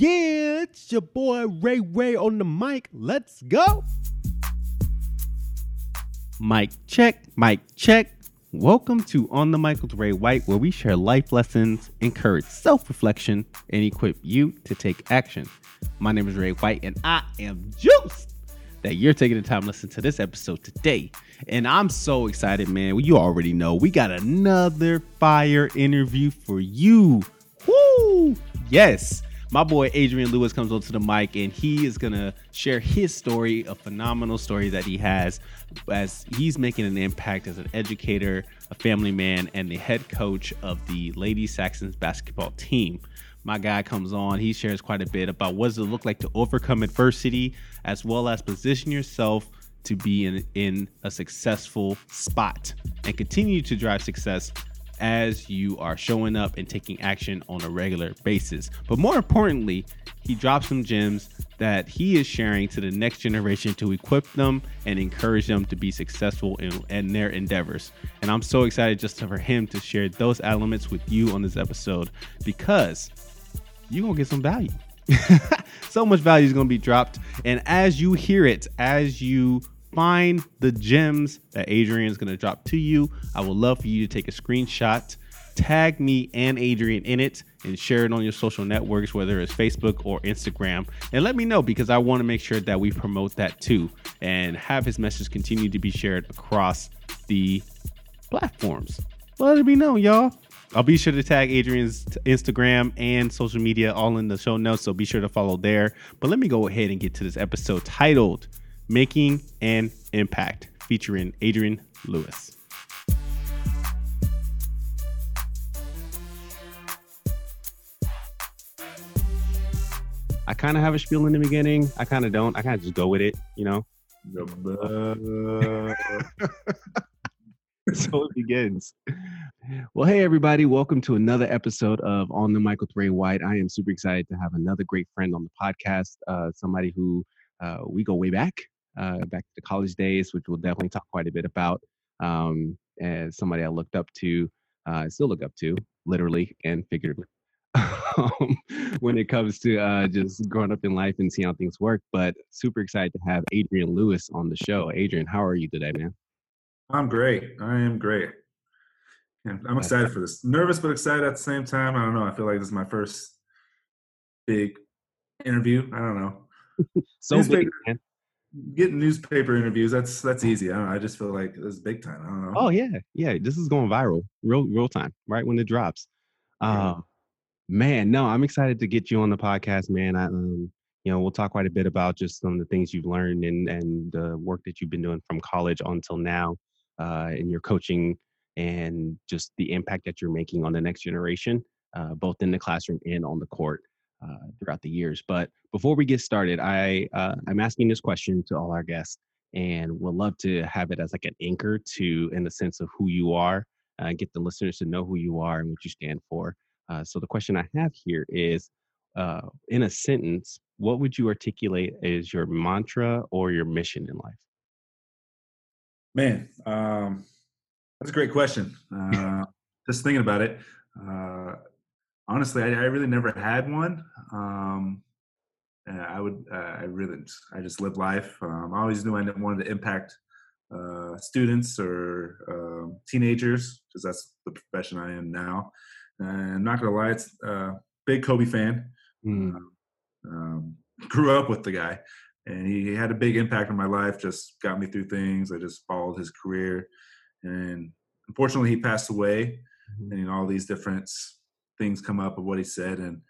yeah, it's your boy Ray Ray on the mic. Let's go. Mic check, mic check. Welcome to On the Mic with Ray White, where we share life lessons, encourage self reflection, and equip you to take action. My name is Ray White, and I am juiced that you're taking the time to listen to this episode today. And I'm so excited, man. You already know we got another fire interview for you. Woo! Yes my boy Adrian Lewis comes onto the mic and he is gonna share his story, a phenomenal story that he has as he's making an impact as an educator, a family man, and the head coach of the Lady Saxons basketball team. My guy comes on, he shares quite a bit about what does it look like to overcome adversity, as well as position yourself to be in, in a successful spot and continue to drive success as you are showing up and taking action on a regular basis. But more importantly, he drops some gems that he is sharing to the next generation to equip them and encourage them to be successful in, in their endeavors. And I'm so excited just for him to share those elements with you on this episode because you're going to get some value. so much value is going to be dropped. And as you hear it, as you find the gems that Adrian is going to drop to you. I would love for you to take a screenshot, tag me and Adrian in it, and share it on your social networks, whether it's Facebook or Instagram. And let me know because I want to make sure that we promote that too and have his message continue to be shared across the platforms. Let me know, y'all. I'll be sure to tag Adrian's Instagram and social media all in the show notes, so be sure to follow there. But let me go ahead and get to this episode titled Making an Impact, featuring Adrian Lewis. I kind of have a spiel in the beginning. I kind of don't. I kind of just go with it, you know. so it begins. Well, hey everybody, welcome to another episode of On the Mic with Ray White. I am super excited to have another great friend on the podcast. Uh, somebody who uh, we go way back uh, back to college days, which we'll definitely talk quite a bit about. Um, as somebody I looked up to, uh, I still look up to, literally and figuratively, um, when it comes to uh, just growing up in life and seeing how things work. But super excited to have Adrian Lewis on the show. Adrian, how are you today, man? I'm great. I am great. And I'm excited for this. Nervous but excited at the same time. I don't know. I feel like this is my first big interview. I don't know. so big, man getting newspaper interviews that's that's easy. I, know, I just feel like it's big time i don't know. Oh yeah yeah this is going viral real real time right when it drops. Uh man no i'm excited to get you on the podcast man. I, um, you know we'll talk quite a bit about just some of the things you've learned and and the work that you've been doing from college until now uh in your coaching and just the impact that you're making on the next generation uh, both in the classroom and on the court uh, throughout the years. But before we get started, I uh, I'm asking this question to all our guests, and would love to have it as like an anchor to, in the sense of who you are, uh, get the listeners to know who you are and what you stand for. Uh, so the question I have here is, uh, in a sentence, what would you articulate as your mantra or your mission in life? Man, um, that's a great question. Just thinking about it honestly, I, I, really never had one. Um, I would, uh, I really, I just live life. Um, I always knew I wanted to impact uh, students or uh, teenagers because that's the profession I am now. And I'm not gonna lie, it's a uh, big Kobe fan. Mm. Um, grew up with the guy, and he had a big impact on my life. Just got me through things. I just followed his career, and unfortunately, he passed away. Mm-hmm. And you know, all these different things come up of what he said, and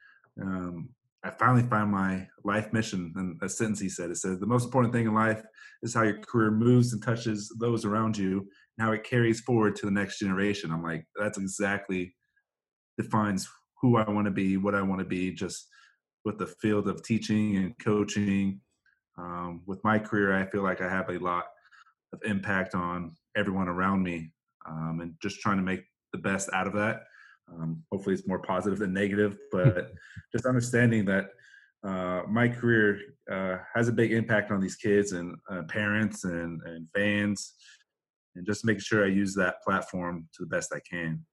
um, I finally found my life mission. And a sentence he said, it says, "The most important thing in life is how your career moves and touches those around you, and how it carries forward to the next generation." I'm like, that's exactly defines who I want to be, what I want to be, just with the field of teaching and coaching. Um, with my career, I feel like I have a lot of impact on everyone around me, um, and just trying to make the best out of that. Um, hopefully, it's more positive than negative, but just understanding that uh, my career uh, has a big impact on these kids and uh, parents and, and fans, and just making sure I use that platform to the best I can.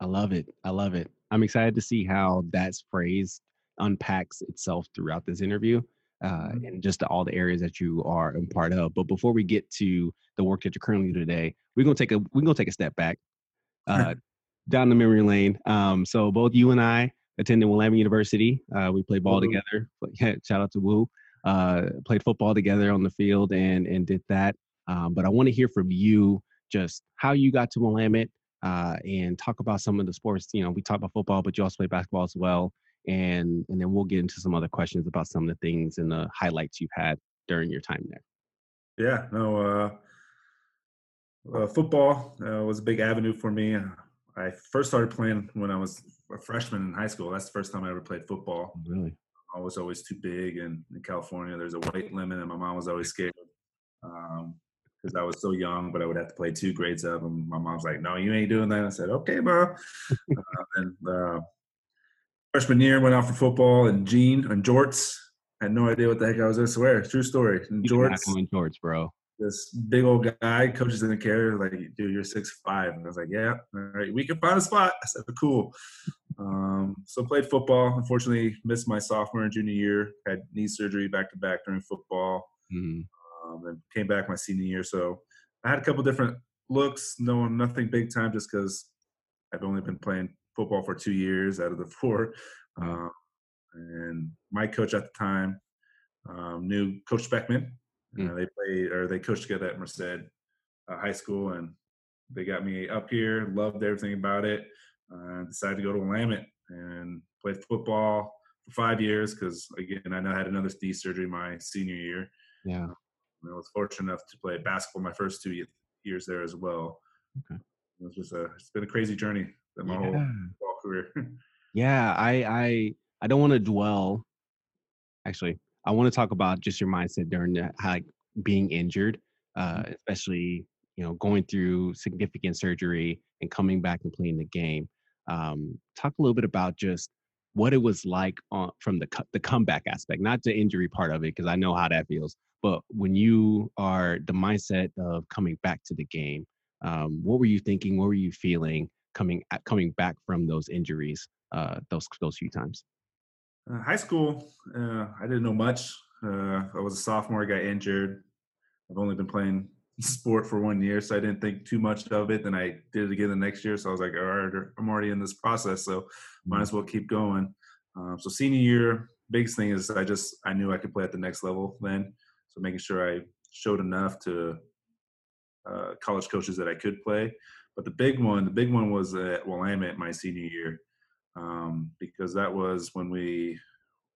I love it. I love it. I'm excited to see how that's phrased unpacks itself throughout this interview uh, Mhm. and just all the areas that you are a part of. But before we get to the work that you're currently doing today, we're gonna take a we're gonna take a step back uh, down the memory lane. Um, so both you and I attended Willamette University. Uh, we played ball Woo. together. Yeah, shout out to Woo. Uh, played football together on the field and and did that. Um, but I want to hear from you just how you got to Willamette uh, and talk about some of the sports. You know, we talked about football, but you also play basketball as well. And and then we'll get into some other questions about some of the things and the highlights you've had during your time there. Yeah, no, uh, uh, football uh, was a big avenue for me. I first started playing when I was a freshman in high school. That's the first time I ever played football. Really? I was always too big, and in California, there's a weight limit, and my mom was always scared because I was so young. But I would have to play two grades up, and my mom's like, "No, you ain't doing that." I said, "Okay, mom." uh, and uh, freshman year, went out for football, and jean and jorts. Had no idea what the heck I was going to swear. True story. And jorts jorts, bro. This big old guy, coaches didn't care, like, dude, you're six five. And I was like, yeah, all right, we can find a spot. I said, cool. Um, so played football. Unfortunately, missed my sophomore and junior year. Had knee surgery back to back during football. Mhm. Um, and came back my senior year. So I had a couple different looks. No, nothing big time, just because I've only been playing football for two years out of the four. Um, and my coach at the time um, knew Coach Speckman. Mm. Uh, they played or they coached together at Merced uh, High School, and they got me up here. Loved everything about it. Uh, decided to go to Willamette and played football for five years because again I know I had another knee surgery my senior year. Yeah. And I was fortunate enough to play basketball my first two years there as well. Okay. It was just a it's been a crazy journey that my whole Yeah. football career. Yeah, I I I don't want to dwell. Actually, I want to talk about just your mindset during the like being injured, uh, especially you know going through significant surgery and coming back and playing the game. Um, talk a little bit about just what it was like on, from the the comeback aspect, not the injury part of it, because I know how that feels. But when you are the mindset of coming back to the game, um, what were you thinking? What were you feeling coming at, coming back from those injuries? uh, those those few times. Uh, high school, uh, I didn't know much. Uh, I was a sophomore, got injured. I've only been playing sport for one year, so I didn't think too much of it. Then I did it again the next year, so I was like, all right, I'm already in this process, so might as well keep going. Um, so senior year, biggest thing is I just I knew I could play at the next level then. So making sure I showed enough to uh, college coaches that I could play. But the big one, the big one was at Willamette my senior year um, because that was when we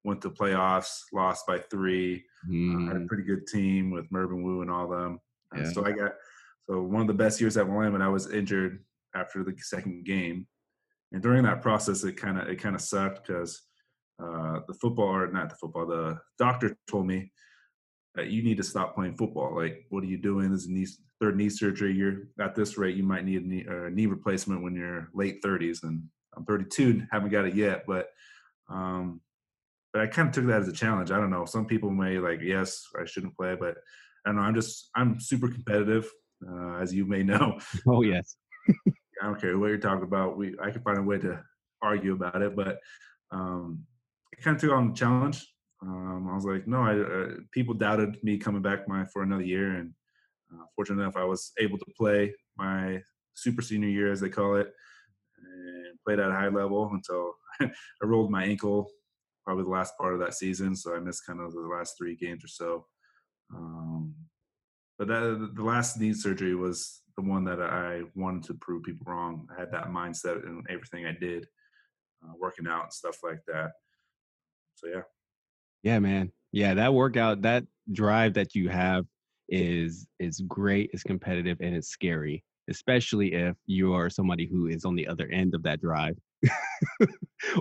went to playoffs, lost by three. Uh, had a Mm, pretty good team with Mervin Wu and all them. Uh, Yeah. So I got so one of the best years at Willamette. I was injured after the second game, and during that process, it kind of it kind of sucked because uh, the football or not the football, the doctor told me that you need to stop playing football. Like, what are you doing? This is knee, third knee surgery. You're at this rate, you might need a knee, a knee replacement when you're late 30s, and I'm 32, haven't got it yet, but um, but I kind of took that as a challenge. I don't know. Some people may like, yes, I shouldn't play, but I don't know. I'm just I'm super competitive, uh, as you may know. oh yes. I don't care what you're talking about. We I can find a way to argue about it, but um, I kind of took on the challenge. Um, I was like, no, I, uh, people doubted me coming back my for another year, and uh, fortunate enough, I was able to play my super senior year, as they call it, and played at a high level until I rolled my ankle, probably the last part of that season. So I missed kind of the last three games or so. Um, but that the last knee surgery was the one that I wanted to prove people wrong. I had that mindset in everything I did, uh, working out and stuff like that. So yeah. Yeah, man. Yeah, that workout, that drive that you have is is great, it's competitive, and it's scary, especially if you are somebody who is on the other end of that drive.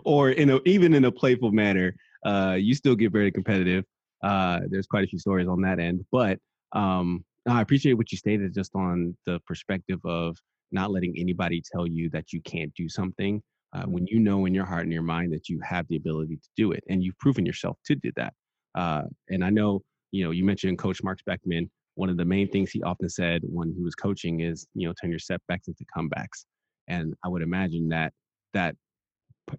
or in a even in a playful manner, uh, you still get very competitive. Uh, there's quite a few stories on that end. But um I appreciate what you stated just on the perspective of not letting anybody tell you that you can't do something uh, when you know in your heart and your mind that you have the ability to do it and you've proven yourself to do that uh, and i know you know you mentioned coach mark speckman one of the main things he often said when he was coaching is you know turn your setbacks into comebacks and i would imagine that that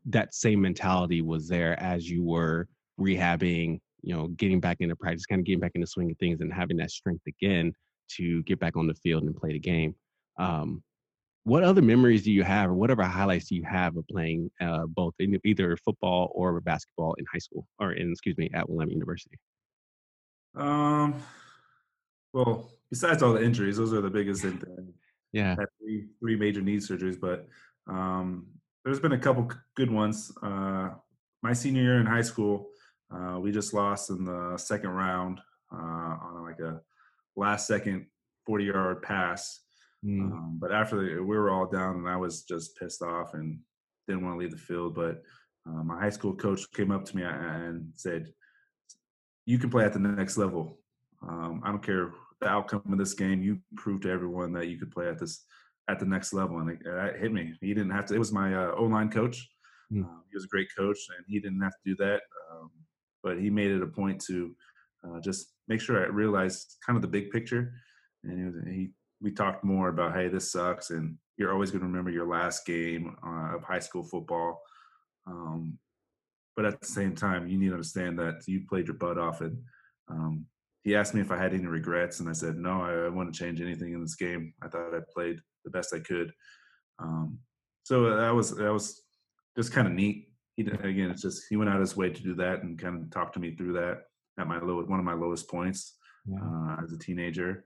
that same mentality was there as you were rehabbing, you know, getting back into practice, kind of getting back into swing of things and having that strength again to get back on the field and play the game. Um, what other memories do you have, or whatever highlights do you have of playing uh, both in either football or basketball in high school, or in excuse me, at Willamette University? Um, well, besides all the injuries, those are the biggest thing. Yeah, had three three major knee surgeries, but um, there's been a couple good ones. Uh, my senior year in high school, uh, we just lost in the second round uh, on like a last second 40 yard pass. Mm. Um, but after the, we were all down, and I was just pissed off and didn't want to leave the field. But uh, my high school coach came up to me and said, "You can play at the next level. Um, I don't care the outcome of this game. You proved to everyone that you could play at this at the next level." And it, it hit me. He didn't have to. It was my uh, O line coach. Mm. Uh, he was a great coach, and he didn't have to do that. Um, but he made it a point to uh, just make sure I realized kind of the big picture. And he, he we talked more about hey this sucks and you're always going to remember your last game uh, of high school football um, but at the same time you need to understand that you played your butt off and um, he asked me if i had any regrets and i said no i, I wouldn't change anything in this game i thought i played the best i could um, so that was that was just kind of neat he again it's just he went out of his way to do that and kind of talk to me through that at my low one of my lowest points yeah. uh, as a teenager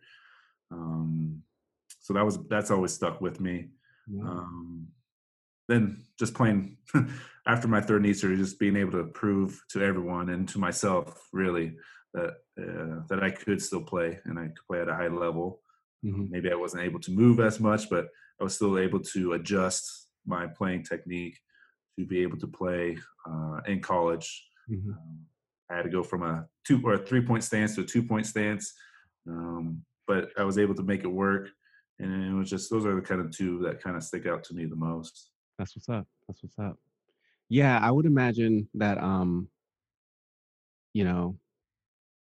um, so that was that's always stuck with me. Yeah. Um, then just playing after my third knee surgery, just being able to prove to everyone and to myself really that uh, that I could still play and I could play at a high level. Mm-hmm. Maybe I wasn't able to move as much, but I was still able to adjust my playing technique to be able to play uh, in college. Mm-hmm. Um, I had to go from a two or a three point stance to a two point stance. Um, but I was able to make it work. And it was just those are the kind of two that kind of stick out to me the most. That's what's up. That's what's up. Yeah, I would imagine that um, you know,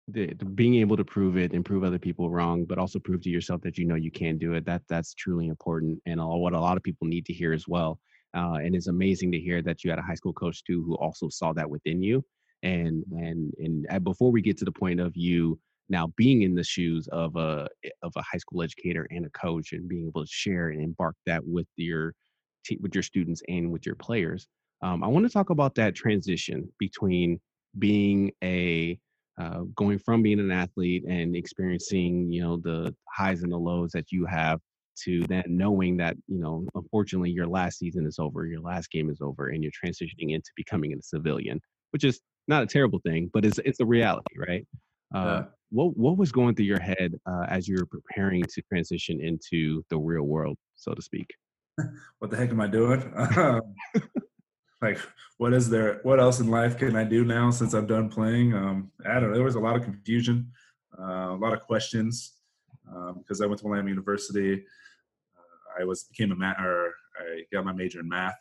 the, the being able to prove it and prove other people wrong, but also prove to yourself that you know you can do it. That that's truly important, and what a lot of people need to hear as well. Uh, and it's amazing to hear that you had a high school coach too who also saw that within you. And and and before we get to the point of you now being in the shoes of a of a high school educator and a coach and being able to share and embark that with your with your students and with your players um, i want to talk about that transition between being a uh, going from being an athlete and experiencing you know the highs and the lows that you have to then knowing that you know unfortunately your last season is over your last game is over and you're transitioning into becoming a civilian which is not a terrible thing but it's it's a reality right uh, what what was going through your head uh, as you were preparing to transition into the real world, so to speak? what the heck am I doing? Like, what is there? What else in life can I do now since I'm done playing? Um, I don't know. There was a lot of confusion, uh, a lot of questions because um, I went to Willamette University. Uh, I was became a math, or I got my major in math,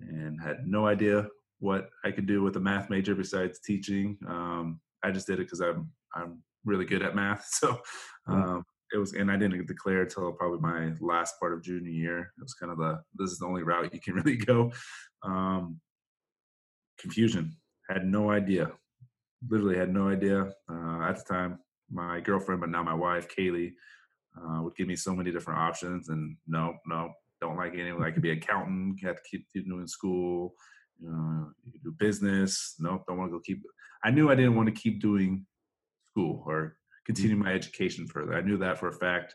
and had no idea what I could do with a math major besides teaching. Um, I just did it because I'm I'm really good at math. So um, it was, and I didn't declare until probably my last part of junior year. It was kind of the this is the only route you can really go. Um, confusion. Had no idea. Literally had no idea uh, at the time. My girlfriend, but now my wife, Kaylee, uh, would give me so many different options, and no, no, don't like any. I could be accountant. Have to keep doing school. You know, do business. Nope, don't want to go keep. I knew I didn't want to keep doing school or. Continue my education further. I knew that for a fact,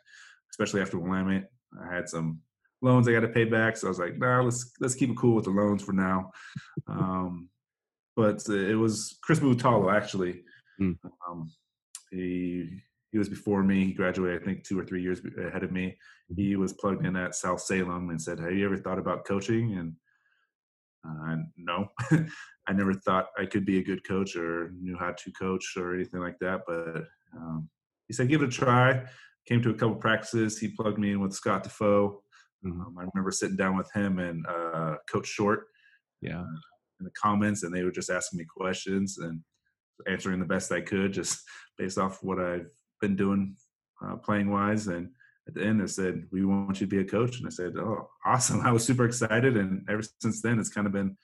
especially after Willamette. I had some loans I got to pay back, so I was like, "Nah, let's let's keep it cool with the loans for now." Um, but it was Chris Mutalo actually. Mm. Um, he he was before me. He graduated, I think, two or three years ahead of me. Mm-hmm. He was plugged in at South Salem and said, "Have you ever thought about coaching?" And uh, no, I never thought I could be a good coach or knew how to coach or anything like that. But um, he said, give it a try. Came to a couple practices. He plugged me in with Scott Defoe. Mm-hmm. Um, I remember sitting down with him and uh, Coach Short. Yeah. Uh, in the comments, and they were just asking me questions and answering the best I could, just based off what I've been doing uh, playing wise. And at the end, they said, "We want you to be a coach," and I said, "Oh, awesome!" I was super excited, and ever since then, it's kind of been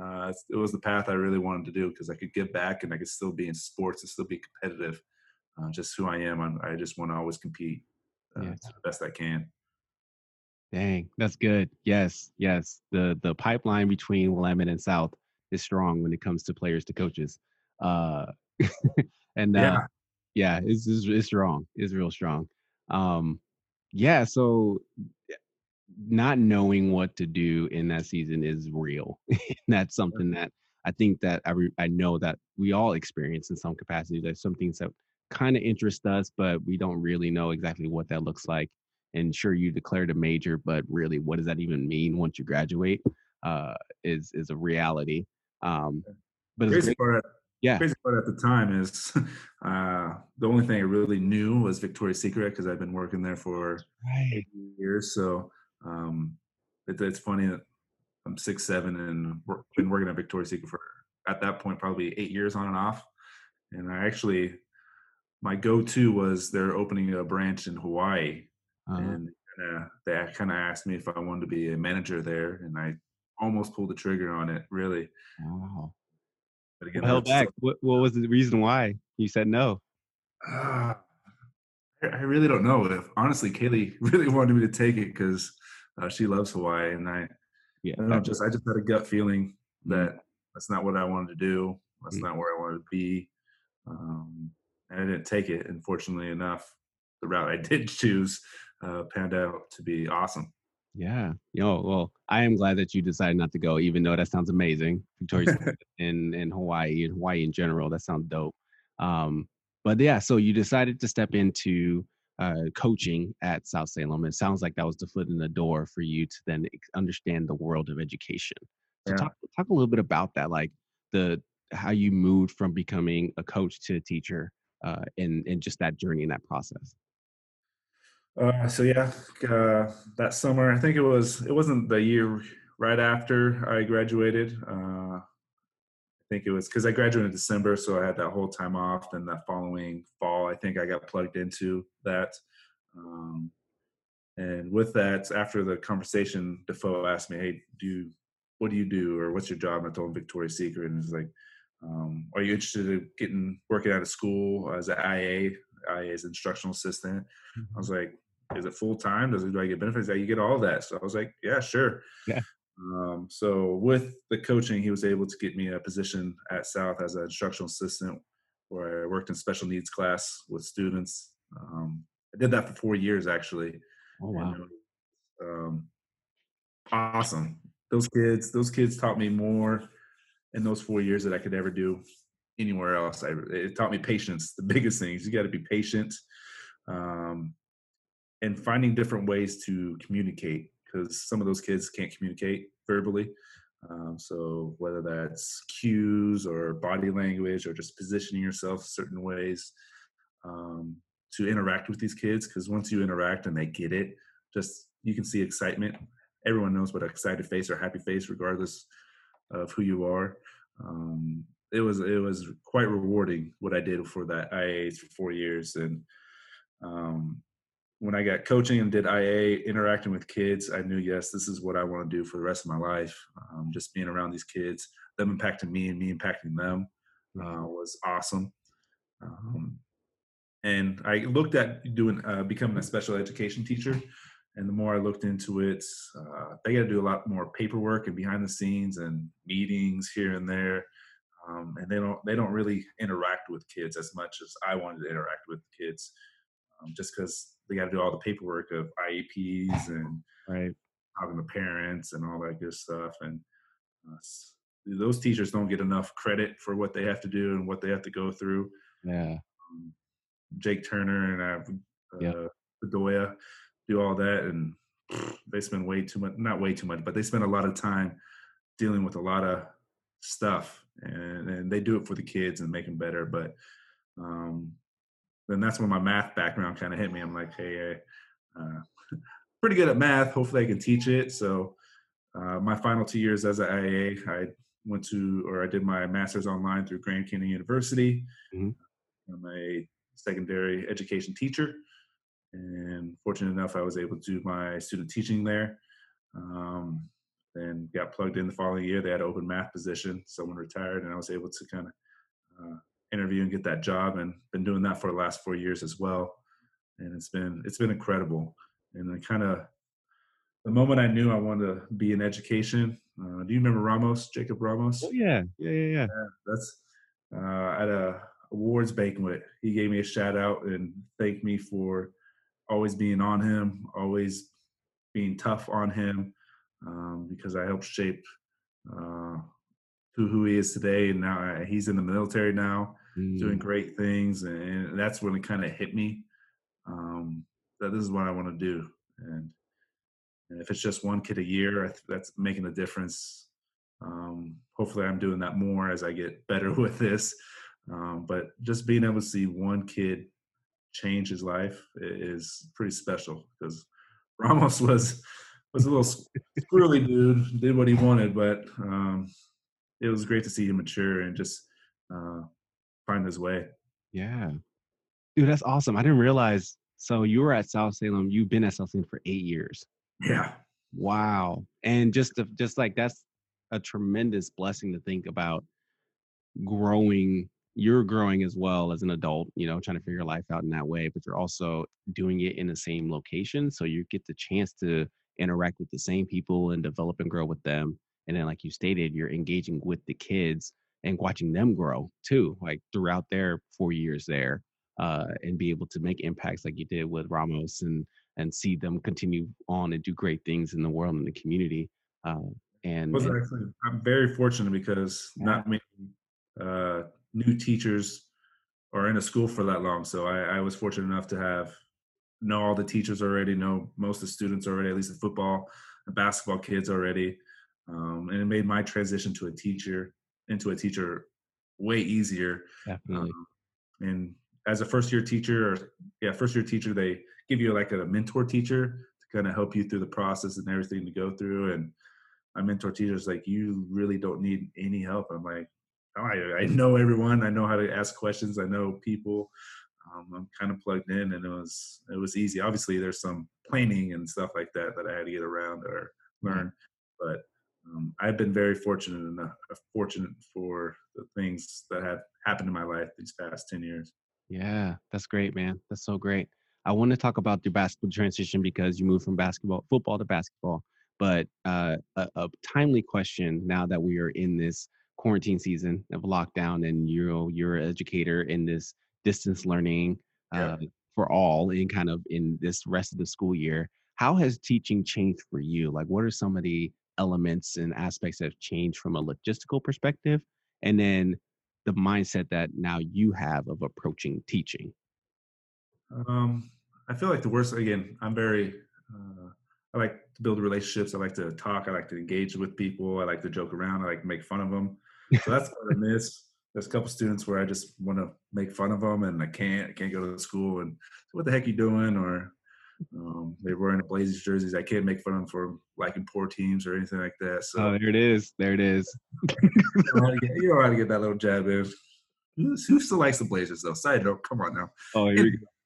uh, it was the path I really wanted to do because I could give back and I could still be in sports and still be competitive. Uh, just who I am, I'm, i just want to always compete uh, yeah. the best I can. Dang, that's good. Yes, yes. The the pipeline between Willamette and South is strong when it comes to players to coaches. Uh, and uh, yeah, yeah it's, it's, it's strong. It's real strong. Um, yeah. So not knowing what to do in that season is real. that's something that I think that I re- I know that we all experience in some capacity. There's some things that kind of interest us, but we don't really know exactly what that looks like. And sure, you declared a major, but really, what does that even mean once you graduate? Uh, is is a reality. Um, but crazy part, yeah, crazy part at the time is uh, the only thing I really knew was Victoria's Secret because I've been working there for right. eight years. So um, it, it's funny that I'm six seven and work, been working at Victoria's Secret for at that point probably eight years on and off. And I actually my go-to was they're opening a branch in Hawaii, uh-huh. and uh, they kind of asked me if I wanted to be a manager there, and I almost pulled the trigger on it. Really. Wow. But again, held back. what, what was the reason why you said no? Uh, I really don't know. If honestly, Kaylee really wanted me to take it because uh, she loves Hawaii, and I, yeah, I know, just I just had a gut feeling mm-hmm. that mm-hmm. that's not what I wanted to do. That's mm-hmm. not where I wanted to be. Um, I didn't take it. Unfortunately enough, the route I did choose uh, panned out to be awesome. Yeah. Know, well, I am glad that you decided not to go, even though that sounds amazing. Victoria's in in Hawaii and Hawaii in general, that sounds dope. Um, but yeah, so you decided to step into uh, coaching at South Salem. It sounds like that was the foot in the door for you to then understand the world of education. So yeah. talk talk a little bit about that, like the how you moved from becoming a coach to a teacher, uh, in in just that journey and that process. Uh, so yeah, uh, that summer, I think it was, it wasn't the year right after I graduated. Uh, I think it was because I graduated in December, so I had that whole time off. Then that following fall, I think I got plugged into that. Um, and with that, after the conversation, Defoe asked me, "Hey, do you, what do you do, or what's your job?" And I told him Victoria's Secret, and he's like, um, "Are you interested in getting working out of school as an IA, IA as instructional assistant?" Mm-hmm. I was like, is it full time? Does it do I get benefits? Yeah, you get all that. So I was like, yeah, sure. Yeah. Um, so with the coaching, he was able to get me a position at South as an instructional assistant, where I worked in special needs class with students. Um, I did that for four years actually. Oh wow! And, um, awesome. Those kids, those kids taught me more in those four years that I could ever do anywhere else. I, it taught me patience. The biggest thing is you got to be patient. Um, and finding different ways to communicate because some of those kids can't communicate verbally. Um, so whether that's cues or body language or just positioning yourself certain ways um, to interact with these kids, because once you interact and they get it, just you can see excitement. Everyone knows what an excited face or happy face, regardless of who you are. Um, it was it was quite rewarding what I did for that IA for four years, and um, when I got coaching and did IA, interacting with kids, I knew, yes, this is what I want to do for the rest of my life. Um, just being around these kids, them impacting me and me impacting them uh, was awesome. Um, and I looked at doing uh, becoming a special education teacher. And the more I looked into it, uh, they got to do a lot more paperwork and behind the scenes and meetings here and there. Um, and they don't they don't really interact with kids as much as I wanted to interact with kids, um, just because they got to do all the paperwork of IEPs and right. talking to parents and all that good stuff. And uh, those teachers don't get enough credit for what they have to do and what they have to go through. Yeah. Um, Jake Turner and I have uh. Bedoya do all that, and they spend way too much, not way too much, but they spend a lot of time dealing with a lot of stuff, and, and they do it for the kids and make them better. But um, then that's when my math background kind of hit me. I'm like, hey, uh, pretty good at math. Hopefully, I can teach it. So, uh, my final two years as an IA, I went to or I did my master's online through Grand Canyon University. Mm-hmm. I'm a secondary education teacher, and fortunate enough, I was able to do my student teaching there. Um, then got plugged in the following year. They had an open math position. Someone retired, and I was able to kind of uh, interview and get that job, and been doing that for the last four years as well. And it's been it's been incredible. And I kind of the moment I knew I wanted to be in education. Uh, do you remember Ramos, Jacob Ramos? Oh, yeah, yeah, yeah, yeah. yeah that's uh, at a awards banquet. He gave me a shout out and thanked me for always being on him, always being tough on him, um, because I helped shape uh, who who he is today. And now uh, he's in the military now, mm. doing great things, and that's when it kind of hit me um, that this is what I want to do. And and if it's just one kid a year, that's making a difference. Um, hopefully, I'm doing that more as I get better with this. Um, but just being able to see one kid change his life is pretty special because Ramos was was a little squirrely dude, did what he wanted, but um, it was great to see him mature and just uh, find his way. Yeah, dude, that's awesome. I didn't realize. So you were at South Salem. You've been at South Salem for eight years. Yeah. Wow. And just to, just like that's a tremendous blessing to think about growing you're growing as well as an adult, you know, trying to figure your life out in that way, but you're also doing it in the same location. So you get the chance to interact with the same people and develop and grow with them. And then, like you stated, you're engaging with the kids and watching them grow too, like throughout their four years there, uh, and be able to make impacts like you did with Ramos and and see them continue on and do great things in the world and the community. Uh, and, was actually I'm very fortunate because yeah. not many uh, new teachers are in a school for that long. So I, I, was fortunate enough to have know all the teachers already, know most of the students already, at least the football and basketball kids already. Um, and it made my transition to a teacher into a teacher way easier. Definitely. Um, and as a first year teacher, or yeah, first year teacher, they give you like a mentor teacher to kind of help you through the process and everything to go through. And my mentor teacher is like, you really don't need any help. I'm like, I, I know everyone. I know how to ask questions. I know people. Um, I'm kind of plugged in, and it was it was easy. Obviously, there's some planning and stuff like that that I had to get around or learn, but um, I've been very fortunate enough, uh, fortunate for the things that have happened in my life these past ten years. Yeah, that's great, man. That's so great. I want to talk about your basketball transition because you moved from basketball, football to basketball. But uh, a, a, timely question now that we are in this quarantine season of lockdown, and you're you're an educator in this distance learning uh, yeah. for all, in kind of in this rest of the school year. How has teaching changed for you? Like, what are some of the elements and aspects that have changed from a logistical perspective, and then the mindset that now you have of approaching teaching? Um, I feel like the worst. Again, I'm very. Uh, I like to build relationships. I like to talk. I like to engage with people. I like to joke around. I like to make fun of them. So that's what I miss. There's a couple students where I just want to make fun of them, and I can't. I can't go to school. And what the heck are you doing? Or um, they're wearing the Blazers jerseys. I can't make fun of them for liking poor teams or anything like that. So oh, there it is. There it is. you, know get, you know how to get that little jab in. Who, still likes the Blazers though? Side note, come on now. Oh, here we go.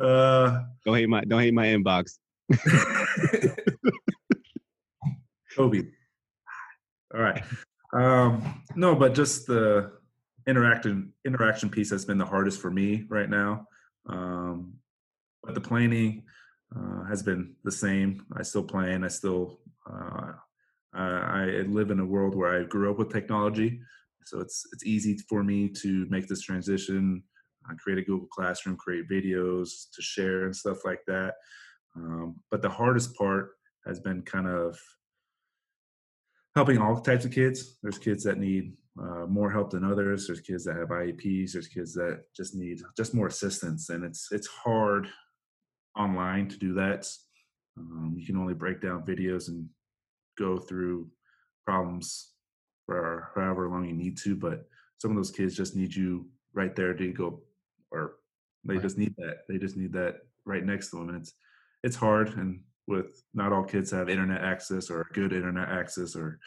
Uh, don't hate my don't hate my inbox. Kobe. All right. Um, no, but just the interaction interaction piece has been the hardest for me right now. Um, but the planning uh, has been the same. I still plan. I still uh, I, I live in a world where I grew up with technology, so it's it's easy for me to make this transition uh, create a Google Classroom, create videos to share and stuff like that. Um, but the hardest part has been kind of helping all types of kids. There's kids that need uh, more help than others. There's kids that have IEPs. There's kids that just need just more assistance, and it's it's hard online to do that. Um, you can only break down videos and go through problems for however long you need to, but some of those kids just need you right there to go or they right. just need that. They just need that right next to them, and it's it's hard. And with not all kids have internet access or good internet access or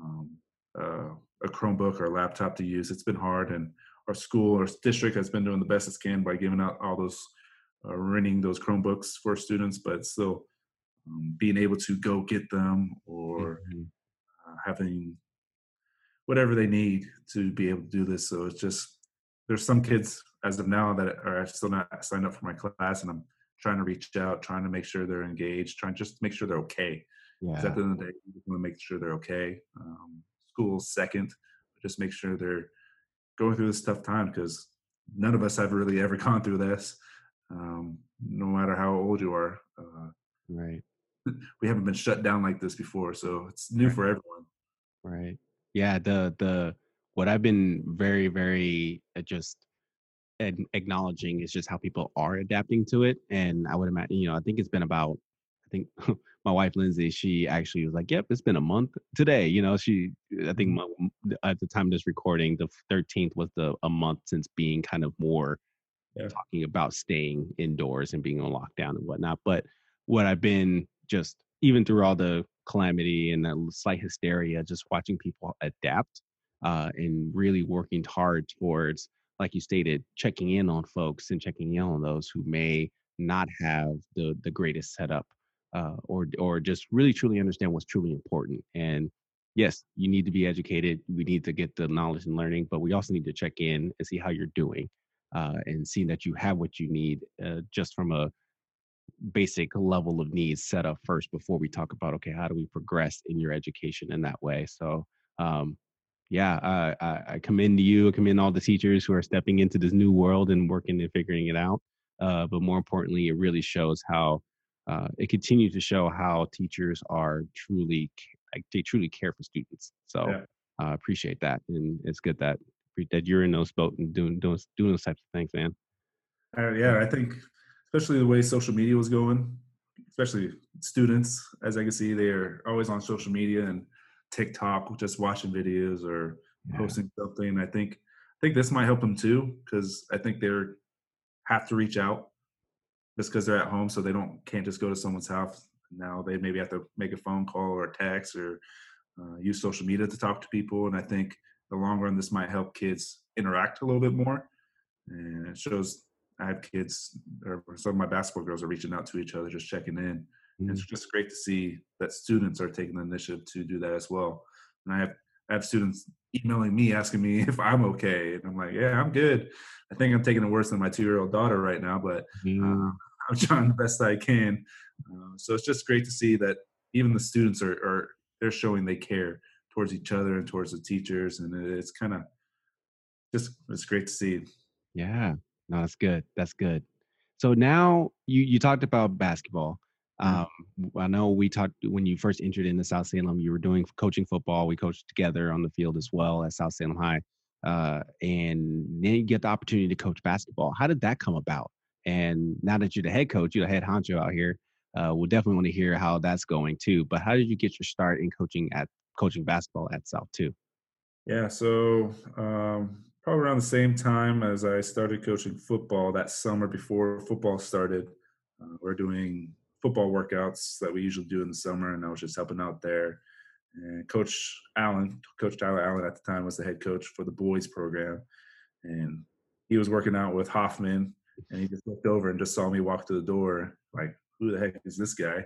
um, uh, a Chromebook or a laptop to use, it's been hard. And our school or district has been doing the best it can by giving out all those uh, renting those Chromebooks for students, but still um, being able to go get them or mm-hmm. uh, having whatever they need to be able to do this. So it's just there's some kids as of now that are still not signed up for my class, and I'm trying to reach out, trying to make sure they're engaged, trying just to make sure they're okay. Yeah. At the end of the day, we just want to make sure they're okay. Um, school's second, just make sure they're going through this tough time because none of us have really ever gone through this. Um, no matter how old you are, uh, right? We haven't been shut down like this before, so it's new right. for everyone. Right. Yeah. The the what I've been very very uh, just acknowledging is just how people are adapting to it, and I would imagine you know I think it's been about I think my wife Lindsay, she actually was like, "Yep, it's been a month today." You know, she I think mm-hmm. my, at the time of this recording, the 13th was the a month since being kind of more yeah. talking about staying indoors and being on lockdown and whatnot. But what I've been just even through all the calamity and the slight hysteria, just watching people adapt uh, and really working hard towards, like you stated, checking in on folks and checking in on those who may not have the the greatest setup uh, or or just really truly understand what's truly important. And yes, you need to be educated. We need to get the knowledge and learning, but we also need to check in and see how you're doing uh, and see that you have what you need uh, just from a basic level of needs set up first before we talk about okay how do we progress in your education in that way so um, yeah uh, I, I commend you I commend all the teachers who are stepping into this new world and working and figuring it out uh, but more importantly it really shows how uh, it continues to show how teachers are truly like they truly care for students. So yeah. uh, appreciate that, and it's good that that you're in those boat and doing doing doing those types of things, man. Uh, yeah, I think especially the way social media was going, especially students, as I can see, they're always on social media and TikTok, just watching videos or yeah. posting something. I think I think this might help them too because I think they're have to reach out just because they're at home, so they don't can't just go to someone's house. Now they maybe have to make a phone call or a text or uh, use social media to talk to people. And I think the long run, this might help kids interact a little bit more. And it shows I have kids, or some of my basketball girls are reaching out to each other, just checking in. Mm-hmm. It's just great to see that students are taking the initiative to do that as well. And I have I have students emailing me asking me if I'm okay, and I'm like, yeah, I'm good. I think I'm taking it worse than my two year old daughter right now, but mm-hmm. I'm trying the best I can. Uh, so it's just great to see that even the students are, are they're showing they care towards each other and towards the teachers, and it's kind of just it's great to see. Yeah, no, that's good. That's good. So now you you talked about basketball. Um, I know we talked when you first entered into South Salem. You were doing coaching football. We coached together on the field as well at South Salem High, uh, and then you get the opportunity to coach basketball. How did that come about? And now that you're the head coach, you're the head honcho out here. Uh, we'll definitely want to hear how that's going too. But how did you get your start in coaching at coaching basketball at South too? Yeah, so um, probably around the same time as I started coaching football that summer before football started, uh, we're doing football workouts that we usually do in the summer, and I was just helping out there. And Coach Allen, Coach Tyler Allen at the time was the head coach for the boys program, and he was working out with Hoffman and he just looked over and just saw me walk to the door, like, who the heck is this guy?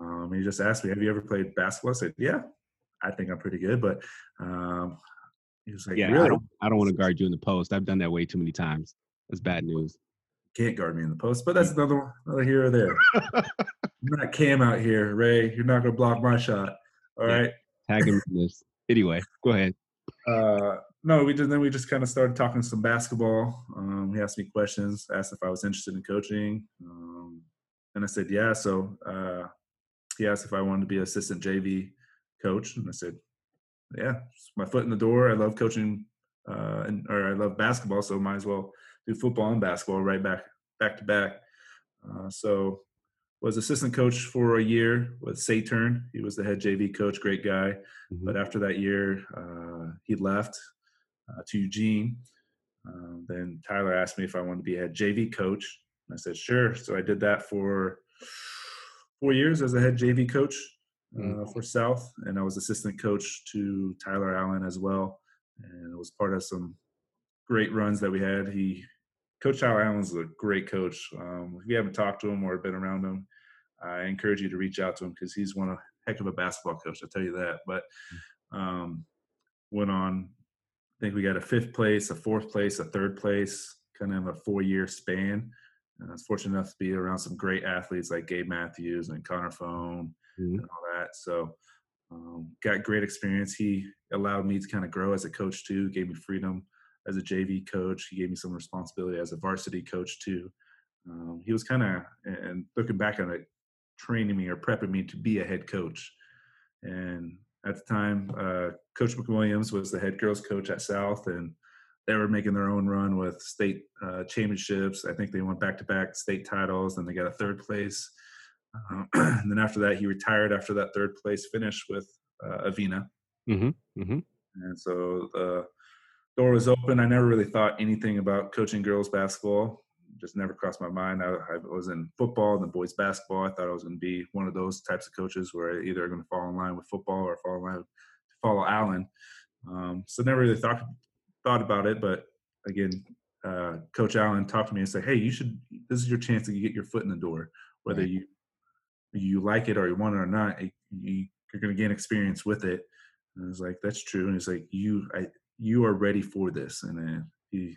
Um, he just asked me, "Have you ever played basketball?" I said, "Yeah, I think I'm pretty good." But um, he was like, "Yeah, really? I don't, I don't want to guard you in the post. I've done that way too many times. That's bad news." Can't guard me in the post, but that's another one, another here or there. I'm not Cam out here, Ray. You're not gonna block my shot. All yeah. right. Tag him in this. Anyway, go ahead. Uh, no, we did. Then we just kind of started talking some basketball. Um, he asked me questions, asked if I was interested in coaching, um, and I said yeah. So uh, he asked if I wanted to be assistant JV coach, and I said yeah. My foot in the door. I love coaching, uh, and or I love basketball, so might as well do football and basketball right back back to back. Uh, so was assistant coach for a year with Saturn. He was the head JV coach, great guy. Mm-hmm. But after that year, uh, he left uh, to Eugene. Um, then Tyler asked me if I wanted to be a JV coach. And I said sure. So I did that for four years as a head JV coach uh, mm. for South, and I was assistant coach to Tyler Allen as well, and it was part of some great runs that we had. He Coach Tyler Allen's is a great coach. Um, if you haven't talked to him or been around him, I encourage you to reach out to him because he's one of heck of a basketball coach. I'll tell you that. But um, went on. I think we got a fifth place, a fourth place, a third place, kind of a four-year span. And I was fortunate enough to be around some great athletes like Gabe Matthews and Connor Phone mm-hmm. and all that. So um, got great experience. He allowed me to kind of grow as a coach too. Gave me freedom as a JV coach. He gave me some responsibility as a varsity coach too. Um, he was kind of, and looking back on it, training me or prepping me to be a head coach. And at the time, uh, Coach McWilliams was the head girls coach at South, and they were making their own run with state uh, championships. I think they went back to back state titles, and they got a third place. Uh, and then after that, he retired after that third place finish with uh, Avina. Mm-hmm. Mm-hmm. And so the door was open. I never really thought anything about coaching girls basketball. Just never crossed my mind. I, I was in football and the boys basketball. I thought I was going to be one of those types of coaches where I either going to fall in line with football or fall in line to follow Allen. Um, so never really thought thought about it. But again, uh, Coach Allen talked to me and said, "Hey, you should. This is your chance to get your foot in the door, whether right. you you like it or you want it or not. You, are going to gain experience with it." And I was like, "That's true." And he's like, "You, I, you are ready for this." And he,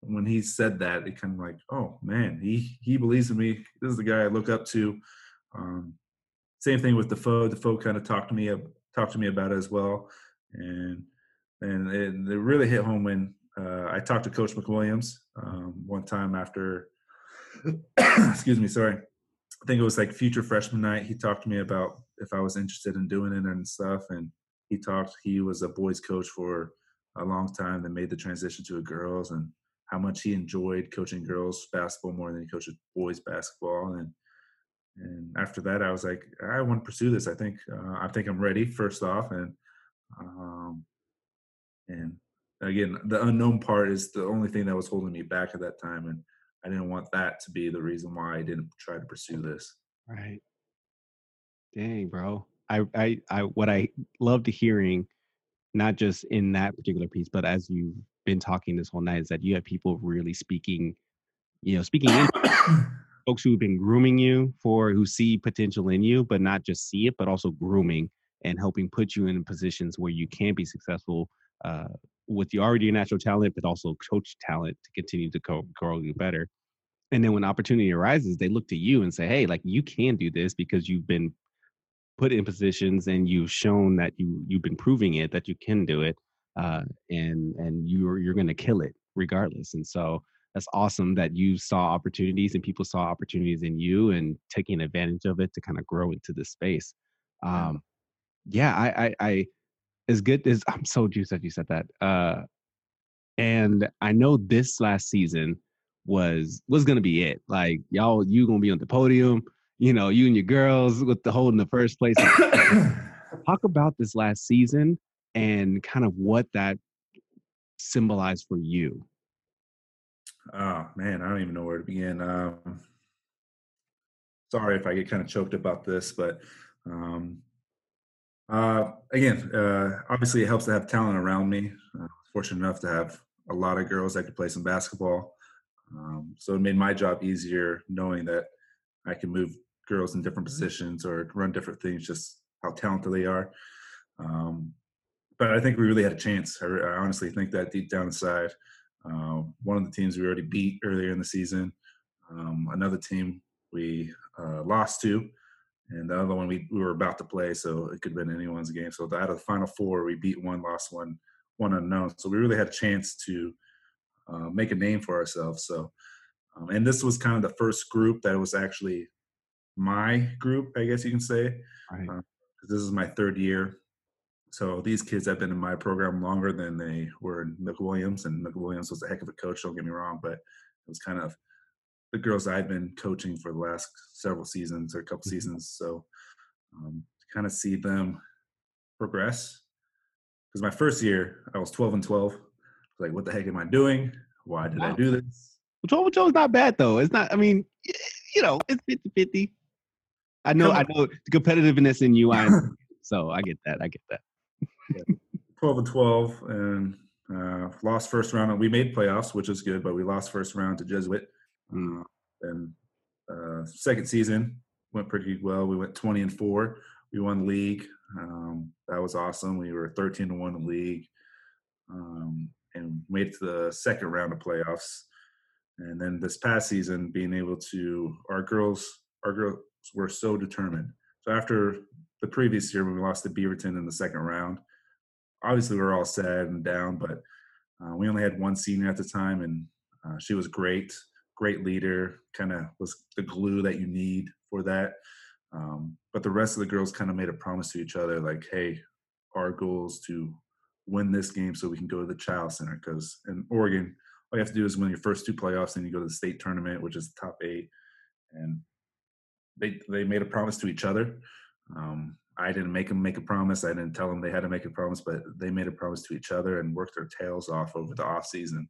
when he said that, it kind of like, "Oh man, he he believes in me. This is the guy I look up to." Um, same thing with Defoe. Defoe kind of talked to me talked to me about it as well, and and it, it really hit home when uh, I talked to Coach McWilliams um, one time after. excuse me, sorry. I think it was like future freshman night. He talked to me about if I was interested in doing it and stuff, and he talked. He was a boys coach for a long time, that made the transition to a girls, and how much he enjoyed coaching girls basketball more than he coached boys basketball. And and after that, I was like, I want to pursue this. I think uh, I think I'm ready. First off, and um, and again, the unknown part is the only thing that was holding me back at that time. And I didn't want that to be the reason why I didn't try to pursue this. Right. Dang, bro. I, I, I, what I loved hearing, not just in that particular piece, but as you've been talking this whole night, is that you have people really speaking, you know, speaking in folks who've been grooming you for who see potential in you, but not just see it, but also grooming and helping put you in positions where you can be successful uh, with your already natural talent, but also coach talent to continue to co- grow you better. And then when opportunity arises, they look to you and say, "Hey, like you can do this because you've been put in positions and you've shown that you you've been proving it that you can do it, uh, and and you're you're going to kill it regardless." And so that's awesome that you saw opportunities and people saw opportunities in you and taking advantage of it to kind of grow into this space. Um, yeah, I, I, I as good as I'm so juiced that you said that. Uh, and I know this last season was was gonna be it. Like y'all, you gonna be on the podium. You know, you and your girls with the hold in the first place. Talk about this last season and kind of what that symbolized for you. Oh man, I don't even know where to begin. Um, sorry if I get kind of choked about this, but um, uh, again, uh, obviously, it helps to have talent around me. Uh, fortunate enough to have a lot of girls that could play some basketball. Um, so it made my job easier knowing that I can move girls in different positions or run different things, just how talented they are. Um, but I think we really had a chance. I, I honestly think that deep down inside. Uh, one of the teams we already beat earlier in the season, um, another team we uh, lost to, and the other one we, we were about to play, so it could have been anyone's game. So out of the final four, we beat one, lost one, one unknown. So we really had a chance to uh, make a name for ourselves. So, um, and this was kind of the first group that was actually my group, I guess you can say. Right. Uh, this is my third year. So these kids have been in my program longer than they were in McWilliams, and McWilliams was a heck of a coach. Don't get me wrong, but it was kind of the girls I've been coaching for the last several seasons or a couple mm-hmm. seasons. So um, to kind of see them progress. Because my first year, I was 12 and 12. Like, what the heck am I doing? Why did wow. I do this? 12 and 12 is not bad, though. It's not, I mean, you know, it's 50 50. I know, I know the competitiveness in you. I so I get that. I get that. yeah. 12 and 12 and uh, lost first round. We made playoffs, which is good, but we lost first round to Jesuit. Mm. And uh, second season went pretty well. We went 20 and four, we won league. Um, that was awesome. We were 13 to one in league, um, and made it to the second round of playoffs. And then this past season, being able to our girls, our girls were so determined. So after the previous year when we lost to Beaverton in the second round, obviously we were all sad and down, but uh, we only had one senior at the time, and uh, she was great, great leader. Kind of was the glue that you need for that. Um, but the rest of the girls kind of made a promise to each other, like, "Hey, our goal is to win this game so we can go to the Chiles Center." Because in Oregon, all you have to do is win your first two playoffs, and you go to the state tournament, which is the top eight. And they they made a promise to each other. Um, I didn't make them make a promise. I didn't tell them they had to make a promise, but they made a promise to each other and worked their tails off over the off season.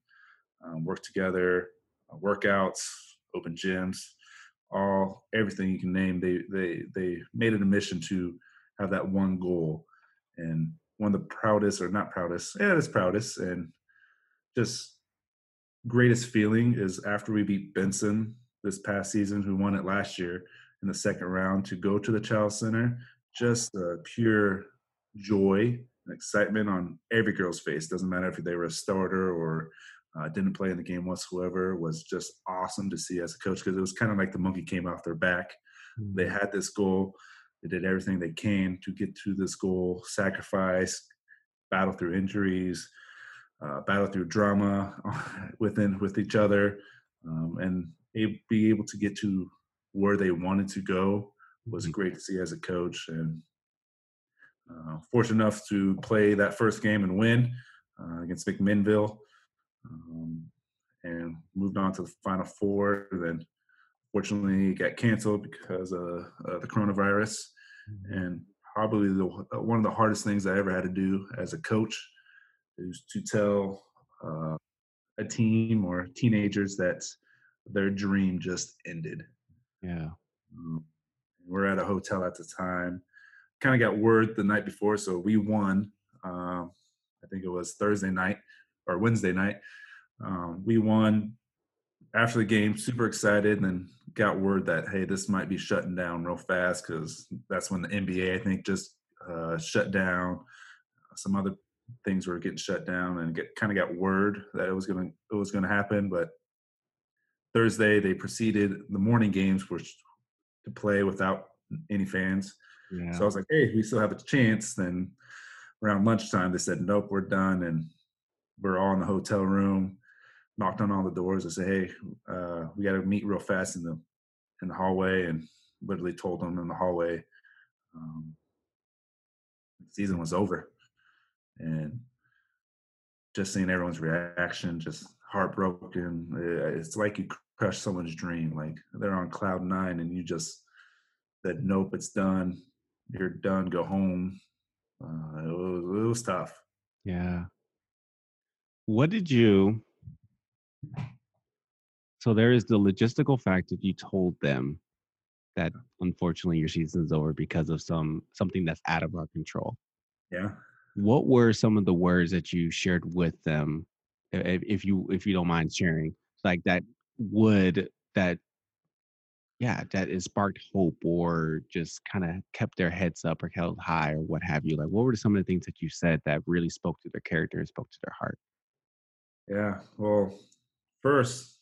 Um, worked together, uh, workouts, open gyms, all everything you can name. They they they made it a mission to have that one goal. And one of the proudest, or not proudest, yeah, it's proudest, and just greatest feeling is after we beat Benson this past season, who won it last year in the second round, to go to the Chiles Center just uh, pure joy and excitement on every girl's face. Doesn't matter if they were a starter or uh, didn't play in the game whatsoever. Was just awesome to see as a coach because it was kind of like the monkey came off their back. Mm-hmm. They had this goal. They did everything they can to get to this goal. Sacrifice, battle through injuries, uh, battle through drama within with each other, um, and be able to get to where they wanted to go was mm-hmm. great to see as a coach and uh, fortunate enough to play that first game and win uh, against McMinnville um, and moved on to the final four then fortunately got canceled because of uh, the coronavirus mm-hmm. and probably the, one of the hardest things i ever had to do as a coach is to tell uh, a team or teenagers that their dream just ended yeah um, we are at a hotel at the time. Kind of got word the night before, so we won. Um, I think it was Thursday night or Wednesday night. Um, we won after the game, super excited, and then got word that hey, this might be shutting down real fast because that's when the NBA I think just uh, shut down. Some other things were getting shut down, and get kind of got word that it was gonna it was gonna happen. But Thursday they proceeded. The morning games were to play without any fans. Yeah. So I was like, hey, we still have a chance. Then around lunchtime, they said, nope, we're done. And we're all in the hotel room, knocked on all the doors and said, hey, uh, we got to meet real fast in the in the hallway. And literally told them in the hallway, um, the season was over. And just seeing everyone's reaction, just heartbroken. Eh, it's like you crush someone's dream. Like they're on cloud nine and you just said, nope, it's done. You're done. Go home. Uh, it, was, it was tough. Yeah. What did you? So there is the logistical fact that you told them that unfortunately your season is over because of some something that's out of our control. Yeah. What were some of the words that you shared with them, if, you if you don't mind sharing, like that would that yeah that it sparked hope or just kind of kept their heads up or held high or what have you like what were some of the things that you said that really spoke to their character and spoke to their heart? Yeah well first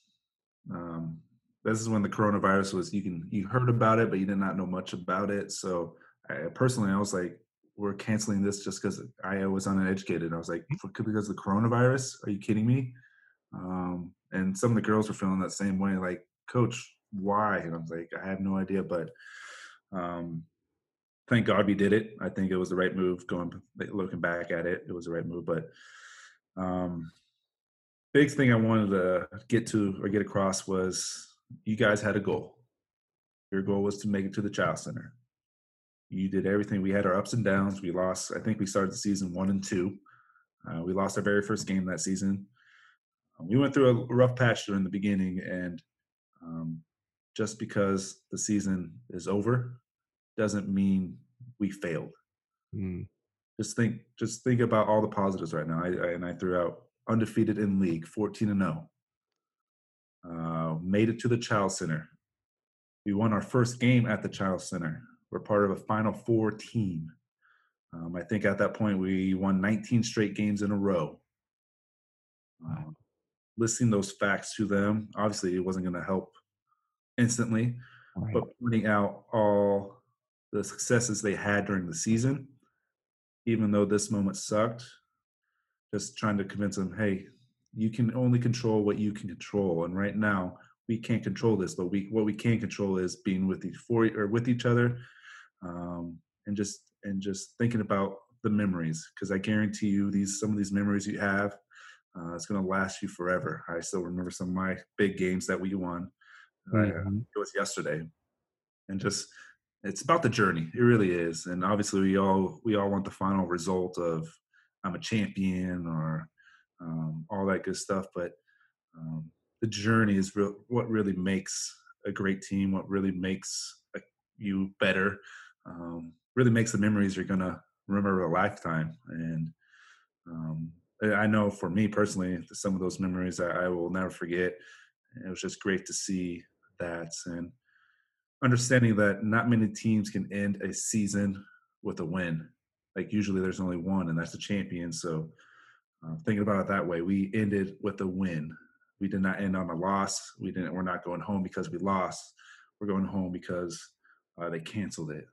um this is when the coronavirus was you can you heard about it but you did not know much about it so I, personally i was like we're canceling this just because i was uneducated. I was like because of the coronavirus? Are you kidding me? Um and some of the girls were feeling that same way like coach why? And i was like i have no idea but um thank god we did it. I think it was the right move going looking back at it it was the right move but um big thing i wanted to get to or get across was you guys had a goal. Your goal was to make it to the Chiles Center you did everything we had our ups and downs we lost i think we started the season one and two uh, we lost our very first game that season we went through a rough patch during the beginning, and um, just because the season is over doesn't mean we failed. Mm. Just think, just think about all the positives right now. I, I, and I threw out undefeated in league, 14 and 0. Uh, made it to the Chiles Center. We won our first game at the Chiles Center. We're part of a Final Four team. Um, I think at that point we won 19 straight games in a row. Um, listing those facts to them, obviously, it wasn't going to help instantly, right. but pointing out all the successes they had during the season, even though this moment sucked, just trying to convince them, hey, you can only control what you can control. And right now, we can't control this, but we what we can control is being with each for or with each other, um, and just and just thinking about the memories. Because I guarantee you, these some of these memories you have, uh, it's going to last you forever. I still remember some of my big games that we won. Mm-hmm. it was yesterday, and just it's about the journey. It really is, and obviously we all we all want the final result of I'm a champion or um, all that good stuff. But um, the journey is real, what really makes a great team. What really makes a, you better. Um, really makes the memories you're gonna remember a lifetime. And um, I know for me personally, some of those memories I, I will never forget. It was just great to see that and understanding that not many teams can end a season with a win. Like usually there's only one, and that's the champion. So uh, thinking about it that way, we ended with a win. We did not end on a loss. We didn't. We're not going home because we lost. We're going home because uh, they canceled it.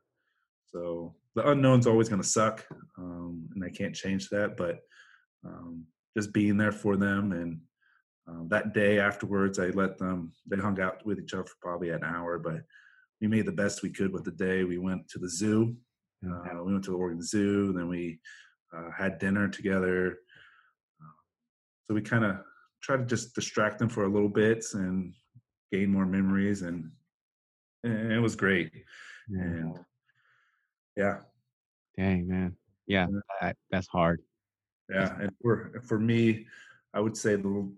So the unknown's always going to suck, um, and I can't change that. But um, just being there for them, and um, that day afterwards, I let them. They hung out with each other for probably an hour, but we made the best we could with the day. We went to the zoo. Uh, we went to the Oregon Zoo, and then we uh, had dinner together. So we kind of try to just distract them for a little bit and gain more memories, and, and it was great. Yeah. And yeah, dang man, yeah, that, that's hard. Yeah, and for for me, I would say the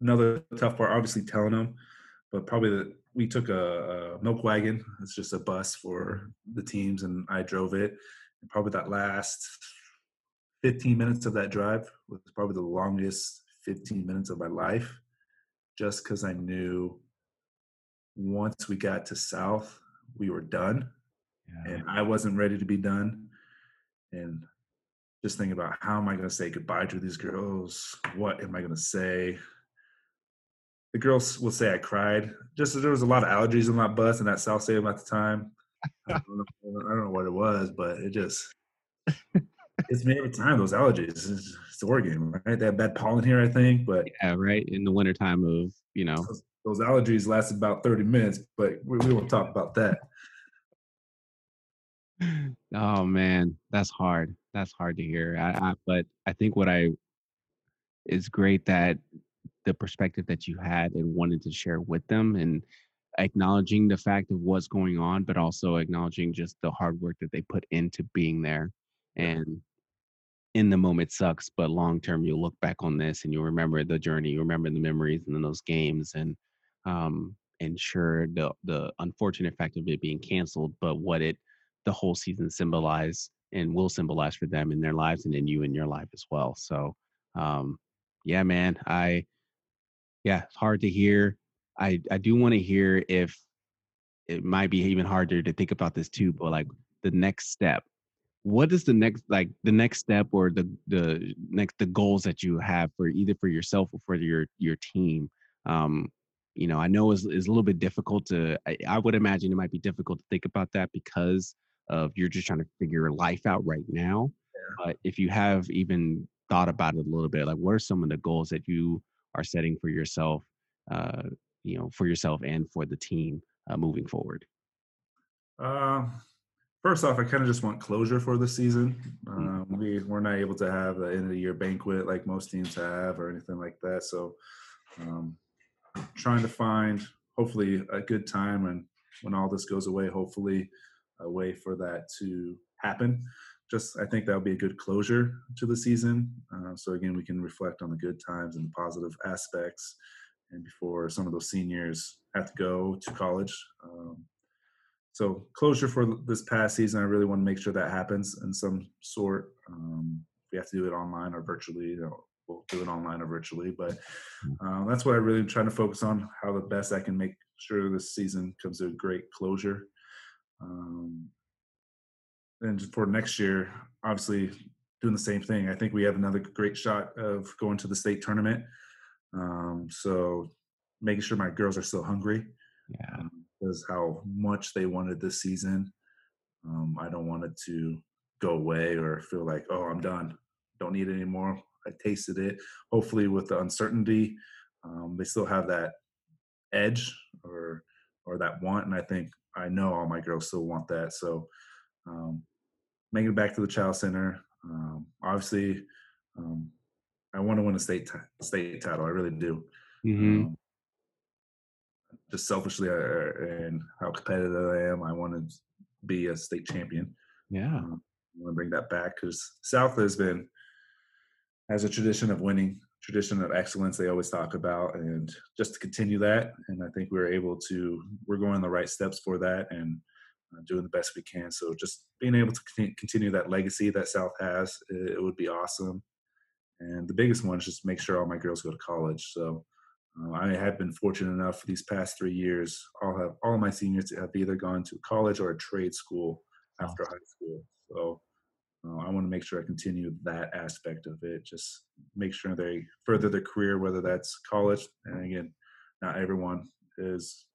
another tough part, obviously telling them, but probably the we took a, a milk wagon. It's just a bus for the teams, and I drove it. And probably that last 15 minutes of that drive was probably the longest 15 minutes of my life just because I knew once we got to South, we were done. Yeah. And I wasn't ready to be done. And just thinking about how am I going to say goodbye to these girls? What am I going to say? The girls will say I cried. Just there was a lot of allergies in my bus and that South Stadium at the time. I don't, know, I don't know what it was, but it just it's me every time those allergies. It's, it's Oregon, right? They have bad pollen here, I think. But yeah, right. In the wintertime of you know those, those allergies last about thirty minutes, but we, we won't talk about that. Oh man, that's hard. That's hard to hear. I, I, but I think what I is great that the perspective that you had and wanted to share with them and acknowledging the fact of what's going on, but also acknowledging just the hard work that they put into being there and in the moment sucks but long term you'll look back on this and you'll remember the journey you remember the memories and then those games and um and sure the the unfortunate fact of it being canceled but what it the whole season symbolize and will symbolize for them in their lives and in you in your life as well. So um yeah man i yeah it's hard to hear. I i do want to hear if it might be even harder to think about this too but like the next step what is the next like the next step or the the next the goals that you have for either for yourself or for your your team? Um you know i know it's, it's a little bit difficult to I, I, would imagine it might be difficult to think about that because of you're just trying to figure your life out right now yeah. but if you have even thought about it a little bit like what are some of the goals that you are setting for yourself uh you know for yourself and for the team uh, moving forward uh First off, I kind of just want closure for the season. Mm. Um, we we're not able to have the end of the year banquet like most teams have or anything like that. So, um, trying to find hopefully a good time and when all this goes away, hopefully a way for that to happen. Just I think that'll be a good closure to the season. Uh, so again, we can reflect on the good times and the positive aspects, and before some of those seniors have to go to college. Um, so closure for this past season, I really want to make sure that happens in some sort. Um, we have to do it online or virtually. You know, we'll do it online or virtually, but uh, that's what I really am trying to focus on. How the best I can make sure this season comes to a great closure. Um, and for next year, obviously doing the same thing. I think we have another great shot of going to the state tournament. Um, so making sure my girls are still hungry. Yeah. Um, because how much they wanted this season. Um, I don't want it to go away or feel like, oh, I'm done. Don't need it anymore. I tasted it. Hopefully, with the uncertainty, um, they still have that edge or or that want. And I think I know all my girls still want that. So um, making it back to the Chiles Center. Um, obviously, um, I want to win a state t- state title. I really do. Mm-hmm. Um, just selfishly uh, and how competitive I am, I want to be a state champion. Yeah. Um, I want to bring that back because South has been has a tradition of winning, tradition of excellence. They always talk about, and just to continue that. And I think we're able to. We're going the right steps for that, and uh, doing the best we can. So just being able to conti- continue that legacy that South has, it, it would be awesome. And the biggest one is just make sure all my girls go to college. So uh, I have been fortunate enough for these past three years. I'll have all of my seniors have either gone to college or a trade school after high school. So uh, I want to make sure I continue that aspect of it. Just make sure they further their career, whether that's college. And again, not everyone is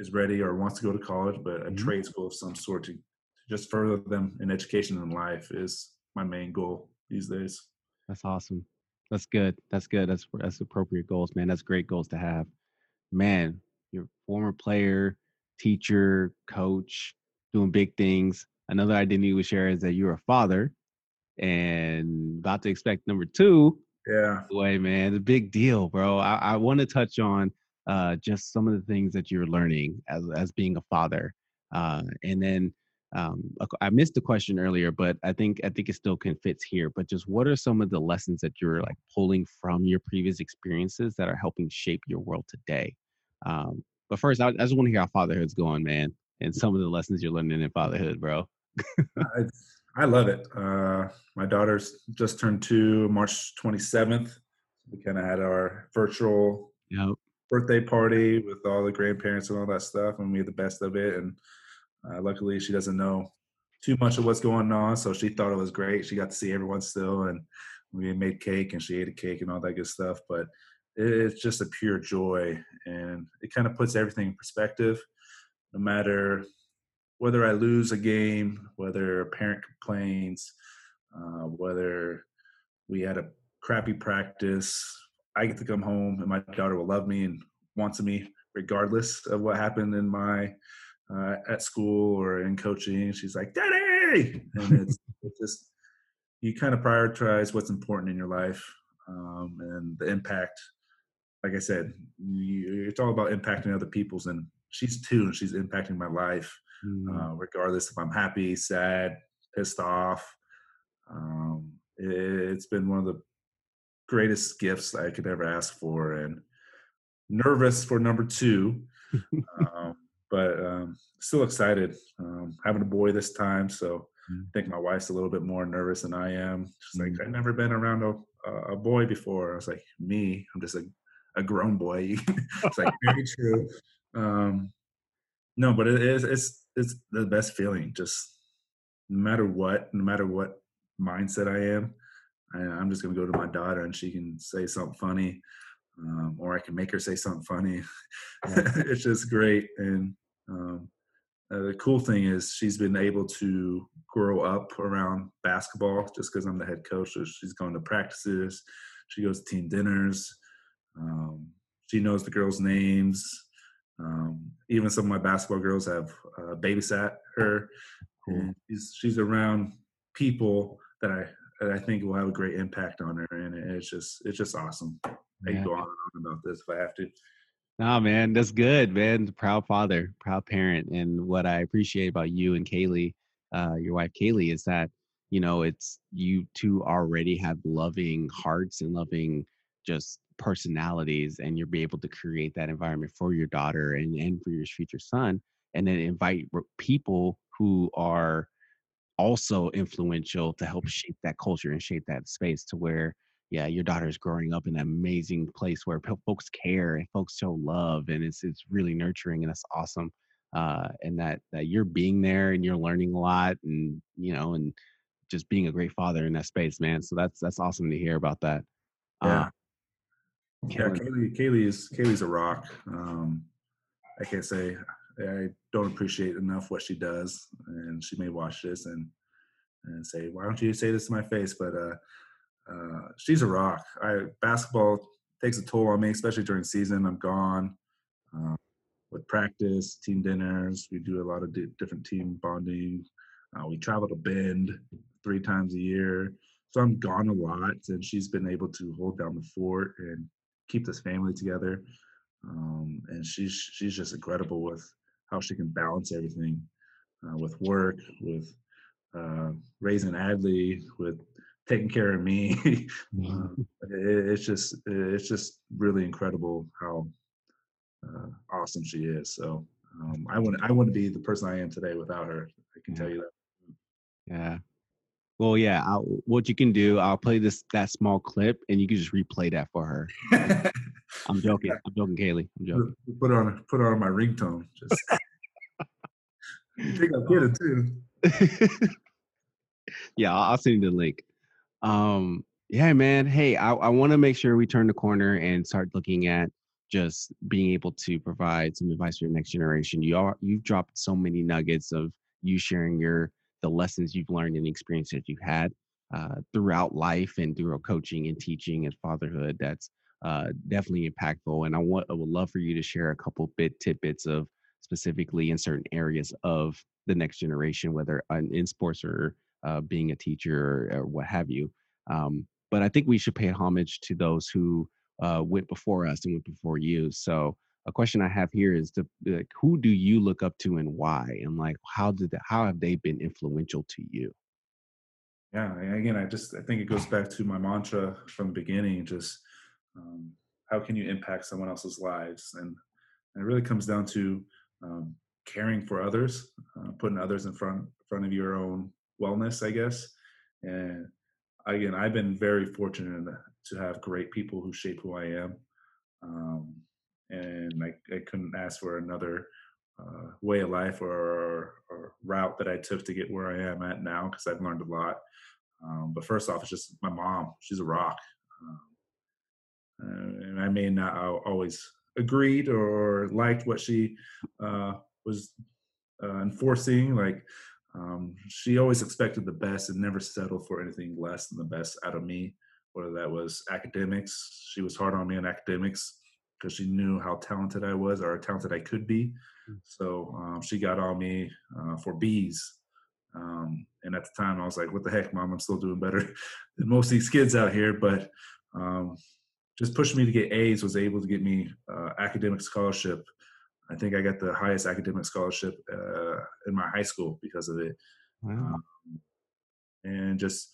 is ready or wants to go to college, but a Mhm. trade school of some sort to, just further them in education and life is my main goal these days. That's awesome. That's good. That's good. That's that's appropriate goals, man. That's great goals to have. Man, you're former player, teacher, coach, doing big things. Another identity we share is that you're a father and about to expect number two. Yeah. Way, man, it's a big deal, bro. I, I want to touch on uh, just some of the things that you're learning as as being a father, uh, and then um, I missed the question earlier, but I think I think it still can fits here. But just what are some of the lessons that you're like pulling from your previous experiences that are helping shape your world today? Um, but first, I, I just want to hear how fatherhood's going, man, and some of the lessons you're learning in fatherhood, bro. I, I love it. Uh, my daughter's just turned two, March 27th. We kind of had our virtual Yep. birthday party with all the grandparents and all that stuff, and we had the best of it. And uh, luckily, she doesn't know too much of what's going on, so she thought it was great. She got to see everyone still, and we made cake, and she ate a cake and all that good stuff. But it's just a pure joy, and it kind of puts everything in perspective. No matter whether I lose a game, whether a parent complains, uh, whether we had a crappy practice, I get to come home and my daughter will love me and wants me regardless of what happened in my uh, at school or in coaching. She's like, "Daddy," and it's, it's just you kind of prioritize what's important in your life um, and the impact. Like I said, you, it's all about impacting other people's, and she's two, and she's impacting my life Mm, uh, regardless if I'm happy, sad, pissed off. Um, it, it's been one of the greatest gifts I could ever ask for, and nervous for number two, um, but um, still excited. Um, having a boy this time, so Mm. I think my wife's a little bit more nervous than I am. She's like, Mm. I've never been around a, a- a boy before. I was like, me, I'm just a, a grown boy. it's like very true. Um, no, but it is it's it's the best feeling. Just no matter what, no matter what mindset I am, I, I'm just gonna go to my daughter and she can say something funny, um, or I can make her say something funny. it's just great. And um, uh, the cool thing is she's been able to grow up around basketball just because I'm the head coach. So she's going to practices, she goes to team dinners. Um, she knows the girls' names. Um, even some of my basketball girls have uh, babysat her. Cool. She's she's around people that I that I think will have a great impact on her, and it's just it's just awesome. I can go on and on about this if I have to. Nah, man, that's good, man. Proud father, proud parent. And what I appreciate about you and Kaylee, uh, your wife Kaylee, is that you know it's you two already have loving hearts and loving just personalities, and you'll be able to create that environment for your daughter and and for your future son, and then invite people who are also influential to help shape that culture and shape that space to where yeah your daughter is growing up in an amazing place where folks care and folks show love and it's it's really nurturing and that's awesome uh, and that that you're being there and you're learning a lot, and you know, and just being a great father in that space, man. So that's that's awesome to hear about that. Yeah. Uh, Yeah, Kaylee- Kaylee, Kaylee is Kaylee's a rock. Um, I can't say I don't appreciate enough what she does, and she may watch this and and say, "Why don't you say this to my face?" But uh, uh, she's a rock. I basketball takes a toll on me, especially during season. I'm gone uh, with practice, team dinners. We do a lot of di- different team bonding. Uh, we travel to Bend three times a year, so I'm gone a lot, and she's been able to hold down the fort and keep this family together. Um, and she's she's just incredible with how she can balance everything uh, with work, with uh, raising Adley, with taking care of me. uh, it, it's just it's just really incredible how uh, awesome she is. So um, I wouldn't I wouldn't be the person I am today without her. I can tell you that. Yeah. Well, yeah. I'll, what you can do, I'll play this that small clip, and you can just replay that for her. I'm joking. I'm joking, Kaylee. I'm joking. put it on put on my ringtone. Just think I did it too. yeah, I'll, I'll send you the link. Um, yeah, man. Hey, I, I want to make sure we turn the corner and start looking at just being able to provide some advice for your next generation. You are you've dropped so many nuggets of you sharing your the lessons you've learned and the experiences you've had uh, throughout life and through coaching and teaching and fatherhood. That's uh, definitely impactful. And I want I would love for you to share a couple bit tidbits of specifically in certain areas of the next generation, whether in, in sports or uh, being a teacher or, or what have you. Um, but I think we should pay homage to those who uh, went before us and went before you. So a question I have here is to like, who do you look up to and why, and like how did that, how have they been influential to you? Yeah, again, I just I think it goes back to my mantra from the beginning. Just um, how can you impact someone else's lives, and, and it really comes down to um, caring for others, uh, putting others in front front of your own wellness, I guess. And again, I've been very fortunate to have great people who shape who I am, um, and I, I couldn't ask for another uh, way of life or, or route that I took to get where I am at now because I've learned a lot. Um, but first off, it's just my mom. She's a rock, um, uh, and I may not always agreed or liked what she uh, was uh, enforcing. Like um, she always expected the best and never settled for anything less than the best out of me. Whether that was academics, she was hard on me in academics because she knew how talented I was or how talented I could be. So um, she got on me uh, for B's. Um, and at the time, I was like, what the heck, mom? I'm still doing better than most of these kids out here. But um, just pushing me to get A's was able to get me uh, academic scholarship. I think I got the highest academic scholarship uh, in my high school because of it. Wow. Um, and just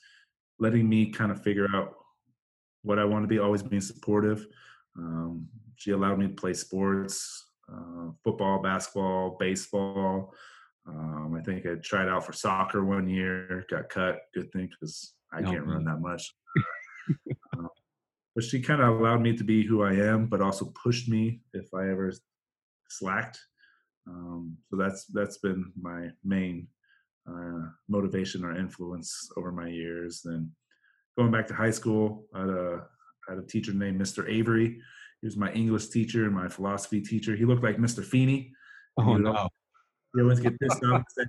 letting me kind of figure out what I want to be, always being supportive. Um, she allowed me to play sports, uh, football, basketball, baseball. Um, I think I tried out for soccer one year, got cut. Good thing because I Oh, can't run that much. Uh, but she kind of allowed me to be who I am, but also pushed me if I ever slacked. Um, so that's that's been my main uh, motivation or influence over my years. Then going back to high school, I had a, I had a teacher named Mr. Avery. He was my English teacher and my philosophy teacher. He looked like Mr. Feeney. Oh no. He always get pissed off and say,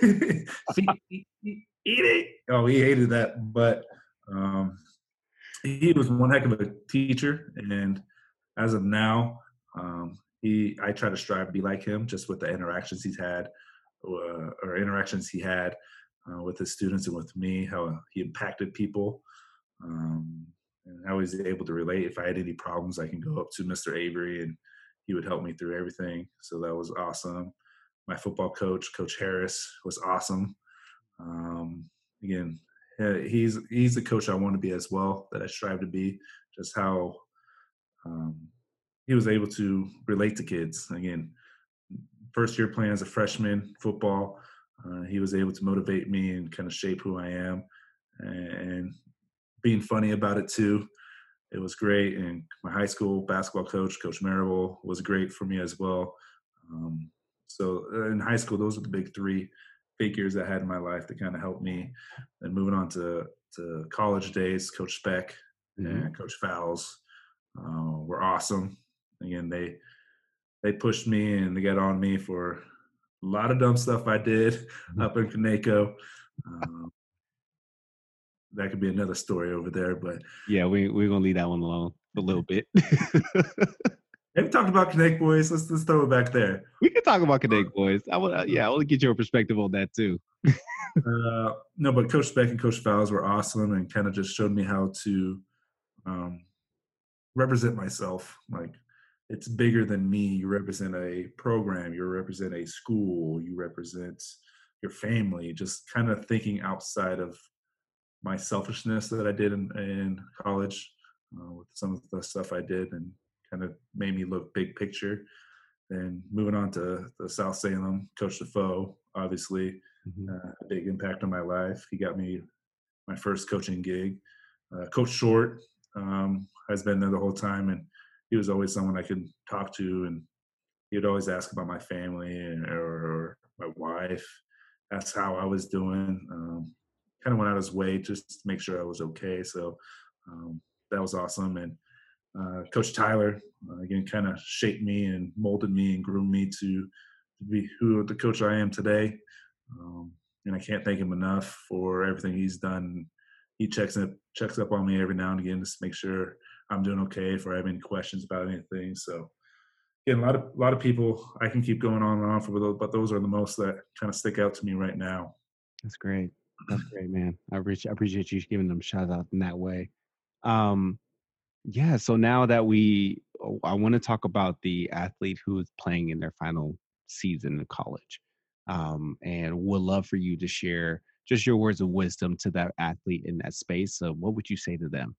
Feeney! Fe- eat, eat, eat it. Oh, he hated that. But um, he was one heck of a teacher. And as of now, um, he I try to strive to be like him just with the interactions he's had uh, or interactions he had uh, with his students and with me, how he impacted people, um, and how he's able to relate. If I had any problems, I can go up to Mr. Avery and he would help me through everything. So that was awesome. My football coach, Coach Harris, was awesome. Um, again, he's he's the coach I want to be as well. That I strive to be. Just how um, he was able to relate to kids. Again, first year playing as a freshman football, uh, he was able to motivate me and kind of shape who I am, and being funny about it too. It was great, and my high school basketball coach, Coach Marable, was great for me as well. Um, so uh, in high school, those were the big three figures I had in my life that kind of helped me. And moving on to to college days, Coach Speck mm-hmm. and Coach Fowles uh, were awesome. Again, they they pushed me and they got on me for a lot of dumb stuff I did mm-hmm. up in Conejo. Um, that could be another story over there, but yeah, we we're gonna leave that one alone a little bit. Have we talked about Connect Boys? Let's let's throw it back there. We can talk about Connect Boys. I want, yeah, I want to get your perspective on that too. uh, no, but Coach Beck and Coach Fowles were awesome and kind of just showed me how to um, represent myself. Like it's bigger than me. You represent a program. You represent a school. You represent your family. Just kind of thinking outside of my selfishness that I did in, in college uh, with some of the stuff I did and kind of made me look big picture. And moving on to the South Salem, Coach Defoe, obviously, mm-hmm. uh, a big impact on my life. He got me my first coaching gig. Uh, Coach Short um, has been there the whole time, and he was always someone I could talk to, and he'd always ask about my family and, or, or my wife. That's how I was doing. Um, kind of went out of his way just to make sure I was okay. So um, that was awesome. And uh, Coach Tyler, uh, again, kind of shaped me and molded me and groomed me to, to be who the coach I am today. Um, and I can't thank him enough for everything he's done. He checks up checks up on me every now and again just to make sure I'm doing okay. If I have any questions about anything, so again, a lot of a lot of people I can keep going on and on for but those are the most that kind of stick out to me right now. That's great. That's great, man. I appreciate I appreciate you giving them shout out in that way. Um, yeah, so now that we, oh, I want to talk about the athlete who is playing in their final season in college. Um, and would love for you to share just your words of wisdom to that athlete in that space. So, what would you say to them?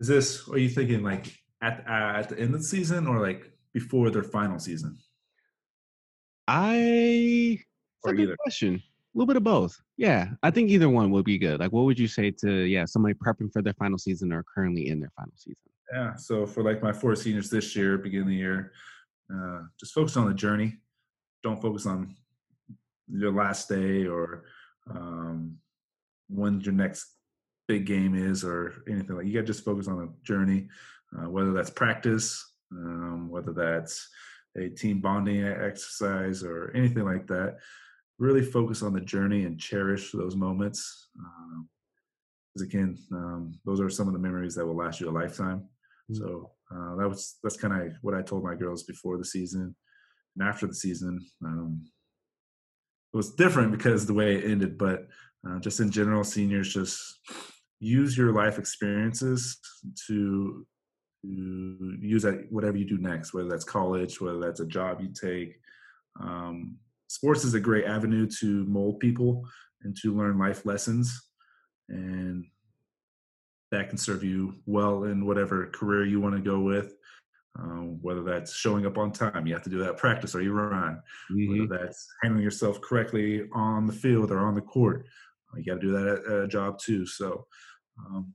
Is this, are you thinking like at, at the end of the season or like before their final season? I, or either. question a little bit of both. Yeah, I think either one would be good. Like, what would you say to yeah somebody prepping for their final season or currently in their final season? Yeah, so for like my four seniors this year, beginning of the year, uh, just focus on the journey. Don't focus on your last day or um, when your next big game is or anything like. You got to just focus on the journey, uh, whether that's practice, um, whether that's a team bonding exercise or anything like that really focus on the journey and cherish those moments. Because um, again, um, those are some of the memories that will last you a lifetime. Mm-hmm. So uh, that was that's kind of what I told my girls before the season and after the season. Um, it was different because the way it ended, but uh, just in general, seniors just use your life experiences to, to use that whatever you do next, whether that's college, whether that's a job you take. Um, sports is a great avenue to mold people and to learn life lessons and that can serve you well in whatever career you want to go with um, whether that's showing up on time you have to do that practice or you run mm-hmm. whether that's handling yourself correctly on the field or on the court you got to do that at, at, a job too so um,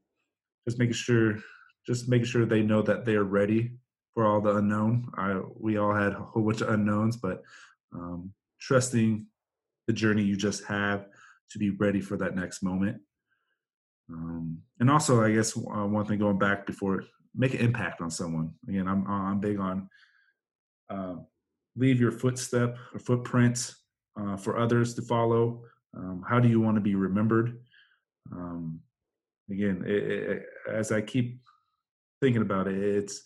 just making sure just making sure they know that they're ready for all the unknown I, we all had a whole bunch of unknowns but um, trusting the journey you just have to be ready for that next moment. Um, and also, I guess uh, one thing going back before make an impact on someone. Again, I'm I'm big on uh, leave your footstep or footprint uh, for others to follow. Um, how do you want to be remembered? Um, again, it, it, as I keep thinking about it, it's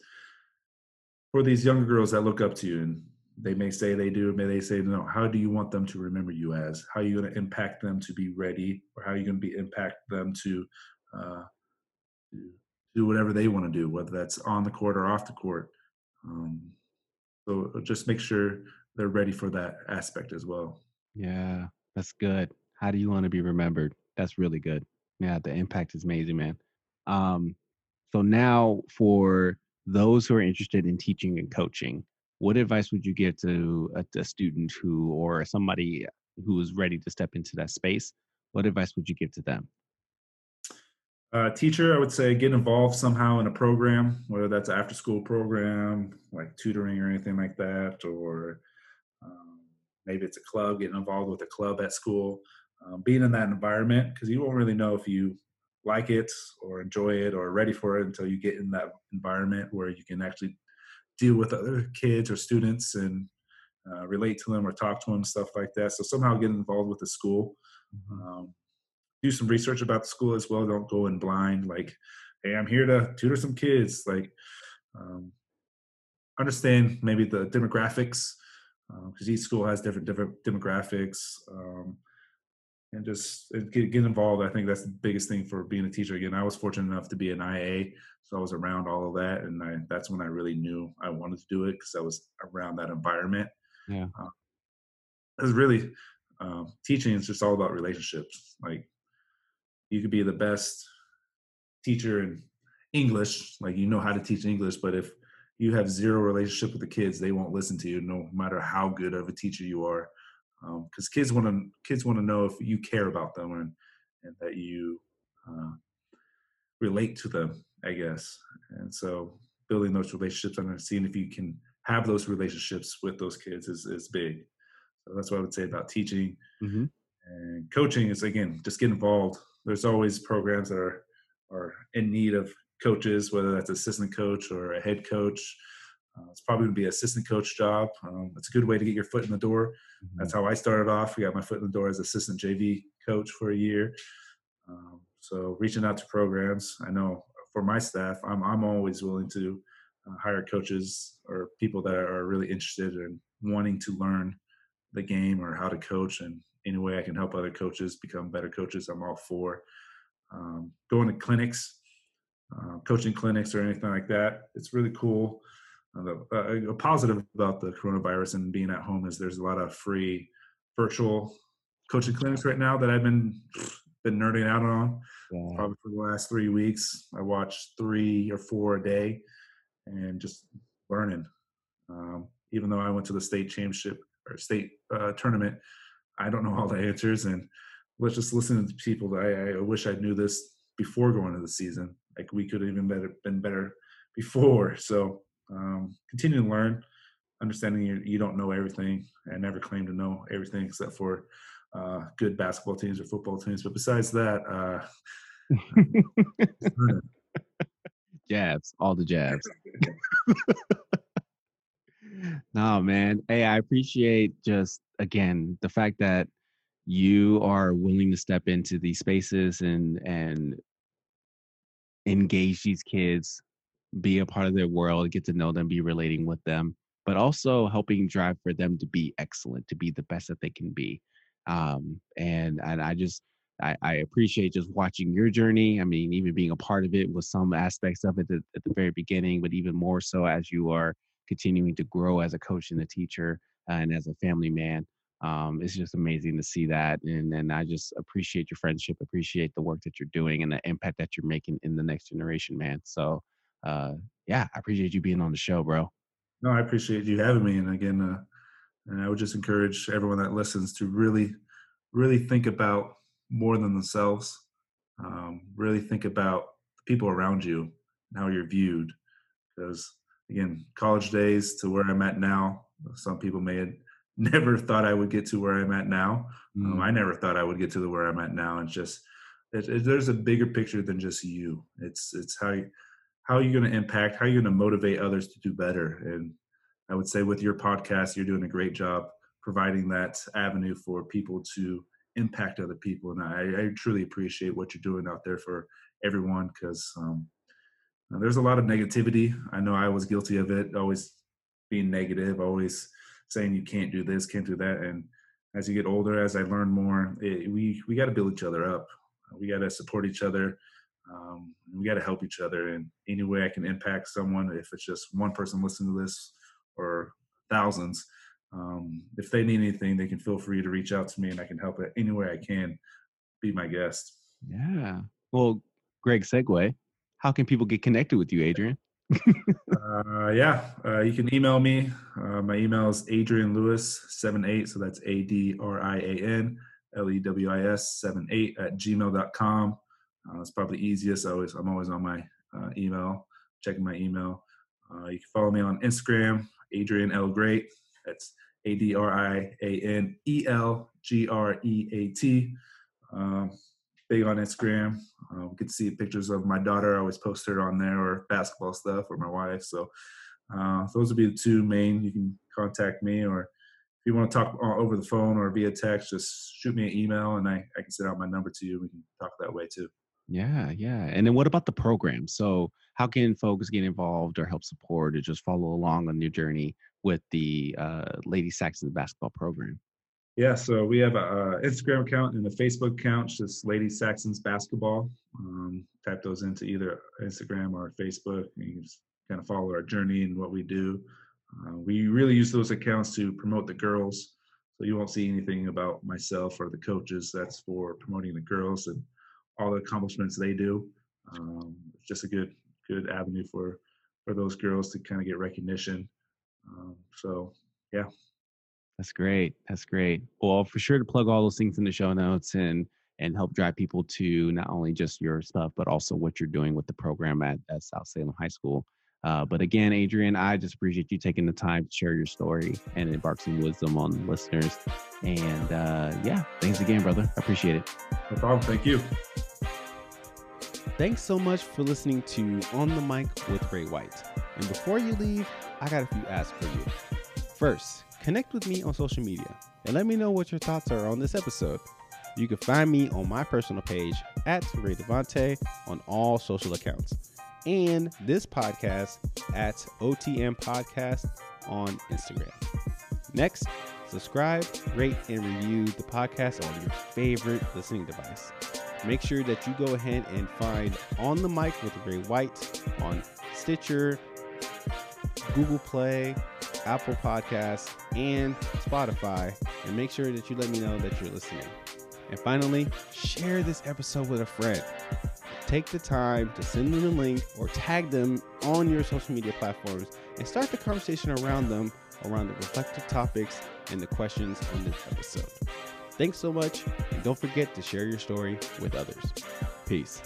for these younger girls that look up to you and they may say they do, may they say no. How do you want them to remember you as? How are you going to impact them to be ready, or how are you going to be impact them to uh, do whatever they want to do, whether that's on the court or off the court. Um, so uh, just make sure they're ready for that aspect as well. Yeah, that's good. How do you want to be remembered? That's really good. Yeah, the impact is amazing, man. Um, so now for those who are interested in teaching and coaching, what advice would you give to a, a student who or somebody who is ready to step into that space? What advice would you give to them? Uh, teacher, I would say get involved somehow in a program, whether that's after school program, like tutoring or anything like that, or um, maybe it's a club, getting involved with a club at school. Um, being in that environment, because you won't really know if you like it or enjoy it or ready for it until you get in that environment where you can actually deal with other kids or students and uh, relate to them or talk to them, stuff like that. So somehow get involved with the school. Mm-hmm. Um, do some research about the school as well. Don't go in blind. Like, hey, I'm here to tutor some kids. Like, um, understand maybe the demographics because uh, each school has different different demographics. Um, and just get, get involved. I think that's the biggest thing for being a teacher. Again, I was fortunate enough to be an IA, so I was around all of that, and I, that's when I really knew I wanted to do it because I was around that environment. Yeah, uh, it's really um, teaching is just all about relationships. Like you could be the best teacher in English, like you know how to teach English, but if you have zero relationship with the kids, they won't listen to you, no matter how good of a teacher you are, because um, kids want to kids want to know if you care about them and and that you uh, relate to them, I guess. And so building those relationships and seeing if you can have those relationships with those kids is is big. So that's what I would say about teaching. Mm-hmm. And coaching is again just get involved there's always programs that are are in need of coaches, whether that's assistant coach or a head coach. Uh, it's probably going to be an assistant coach job. Um, it's a good way to get your foot in the door. Mm-hmm. That's how I started off. We got my foot in the door as assistant JV coach for a year. Um, so reaching out to programs, I know for my staff, I'm I'm always willing to uh, hire coaches or people that are really interested in wanting to learn the game or how to coach and any way I can help other coaches become better coaches, I'm all for. Um, going to clinics, uh, coaching clinics, or anything like that. It's really cool. Uh, a, positive about the coronavirus and being at home is there's a lot of free virtual coaching clinics right now that I've been been nerding out on. Yeah. Probably for the last three weeks, I watch three or four a day, and just learning. Um, even though I went to the state championship or state uh, tournament I don't know all the answers, and let's just listen to the people. I, I wish I knew this before going to the season. Like we could have even better been better before. So um, continue to learn, understanding you, you don't know everything. and never claim to know everything except for uh, good basketball teams or football teams. But besides that, uh, jabs, all the jabs. no, man. Hey, I appreciate just again the fact that you are willing to step into these spaces and and engage these kids, be a part of their world, get to know them, be relating with them, but also helping drive for them to be excellent, to be the best that they can be. Um, and and I just I, I, appreciate just watching your journey. I mean, even being a part of it with some aspects of it at, at the very beginning, but even more so as you are continuing to grow as a coach and a teacher uh, and as a family man. Um, it's just amazing to see that. And, and I just appreciate your friendship, appreciate the work that you're doing and the impact that you're making in the next generation, man. So, uh, yeah, I appreciate you being on the show, bro. No, I appreciate you having me. And again, uh, and I would just encourage everyone that listens to really, really think about more than themselves. Um, really think about the people around you and how you're viewed. Because again, college days to where I'm at now, some people may have never thought I would get to where I'm at now. Mm. Um, I never thought I would get to the where I'm at now. It's just it, it, there's a bigger picture than just you. It's it's how you, how are you going to impact? How are you going to motivate others to do better? And I would say with your podcast, you're doing a great job providing that avenue for people to impact other people. And I, I truly appreciate what you're doing out there for everyone because um, there's a lot of negativity. I know I was guilty of it, always being negative, always saying you can't do this, can't do that. And as you get older, as I learn more, it, we we got to build each other up. We got to support each other. Um, we got to help each other. in any way I can impact someone, if it's just one person listening to this or thousands, um, if they need anything, they can feel free to reach out to me, and I can help it any way I can. Be my guest. Yeah. Well, Greg segue. How can people get connected with you, Adrian? uh, yeah, uh, you can email me. Uh, my email is Adrian Lewis 78. So that's A D R I A N L E W I S 78 at gmail.com. Uh, it's probably easiest. I always, I'm always on my uh, email, checking my email. Uh, you can follow me on Instagram, Adrian L. Great. That's A D R I A N E L G R E A T. Um, big on Instagram. Uh, get to see pictures of my daughter. I always post her on there or basketball stuff or my wife. So uh, those would be the two main. You can contact me or if you want to talk over the phone or via text, just shoot me an email and I, I can send out my number to you. We can talk that way too. Yeah, yeah. And then what about the program? So how can folks get involved or help support or just follow along on your journey with the uh, Lady Saxons basketball program? Yeah, so we have an Instagram account and a Facebook account, just Lady Saxons Basketball. Um, type those into either Instagram or Facebook. And you can just kind of follow our journey and what we do. Uh, we really use those accounts to promote the girls. So you won't see anything about myself or the coaches. That's for promoting the girls and all the accomplishments they do. Um, it's just a good good avenue for for those girls to kind of get recognition. Um, so yeah. That's great. That's great. Well, for sure to plug all those things in the show notes and and help drive people to not only just your stuff, but also what you're doing with the program at, at South Salem High School. Uh, but again, Adrian, I just appreciate you taking the time to share your story and impart some wisdom on listeners. And uh, yeah, thanks again, brother. I appreciate it. No problem. Thank you. Thanks so much for listening to On the Mic with Ray White. And before you leave, I got a few asks for you. First, connect with me on social media and let me know what your thoughts are on this episode. You can find me on my personal page at Ray Devante on all social accounts, and this podcast at OTM Podcast on Instagram. Next, subscribe, rate, and review the podcast on your favorite listening device. Make sure that you go ahead and find On the Mic with Ray White on Stitcher, Google Play, Apple Podcasts, and Spotify. And make sure that you let me know that you're listening. And finally, share this episode with a friend. Take the time to send them a link or tag them on your social media platforms and start the conversation around them around the reflective topics and the questions on this episode. Thanks so much, and don't forget to share your story with others. Peace.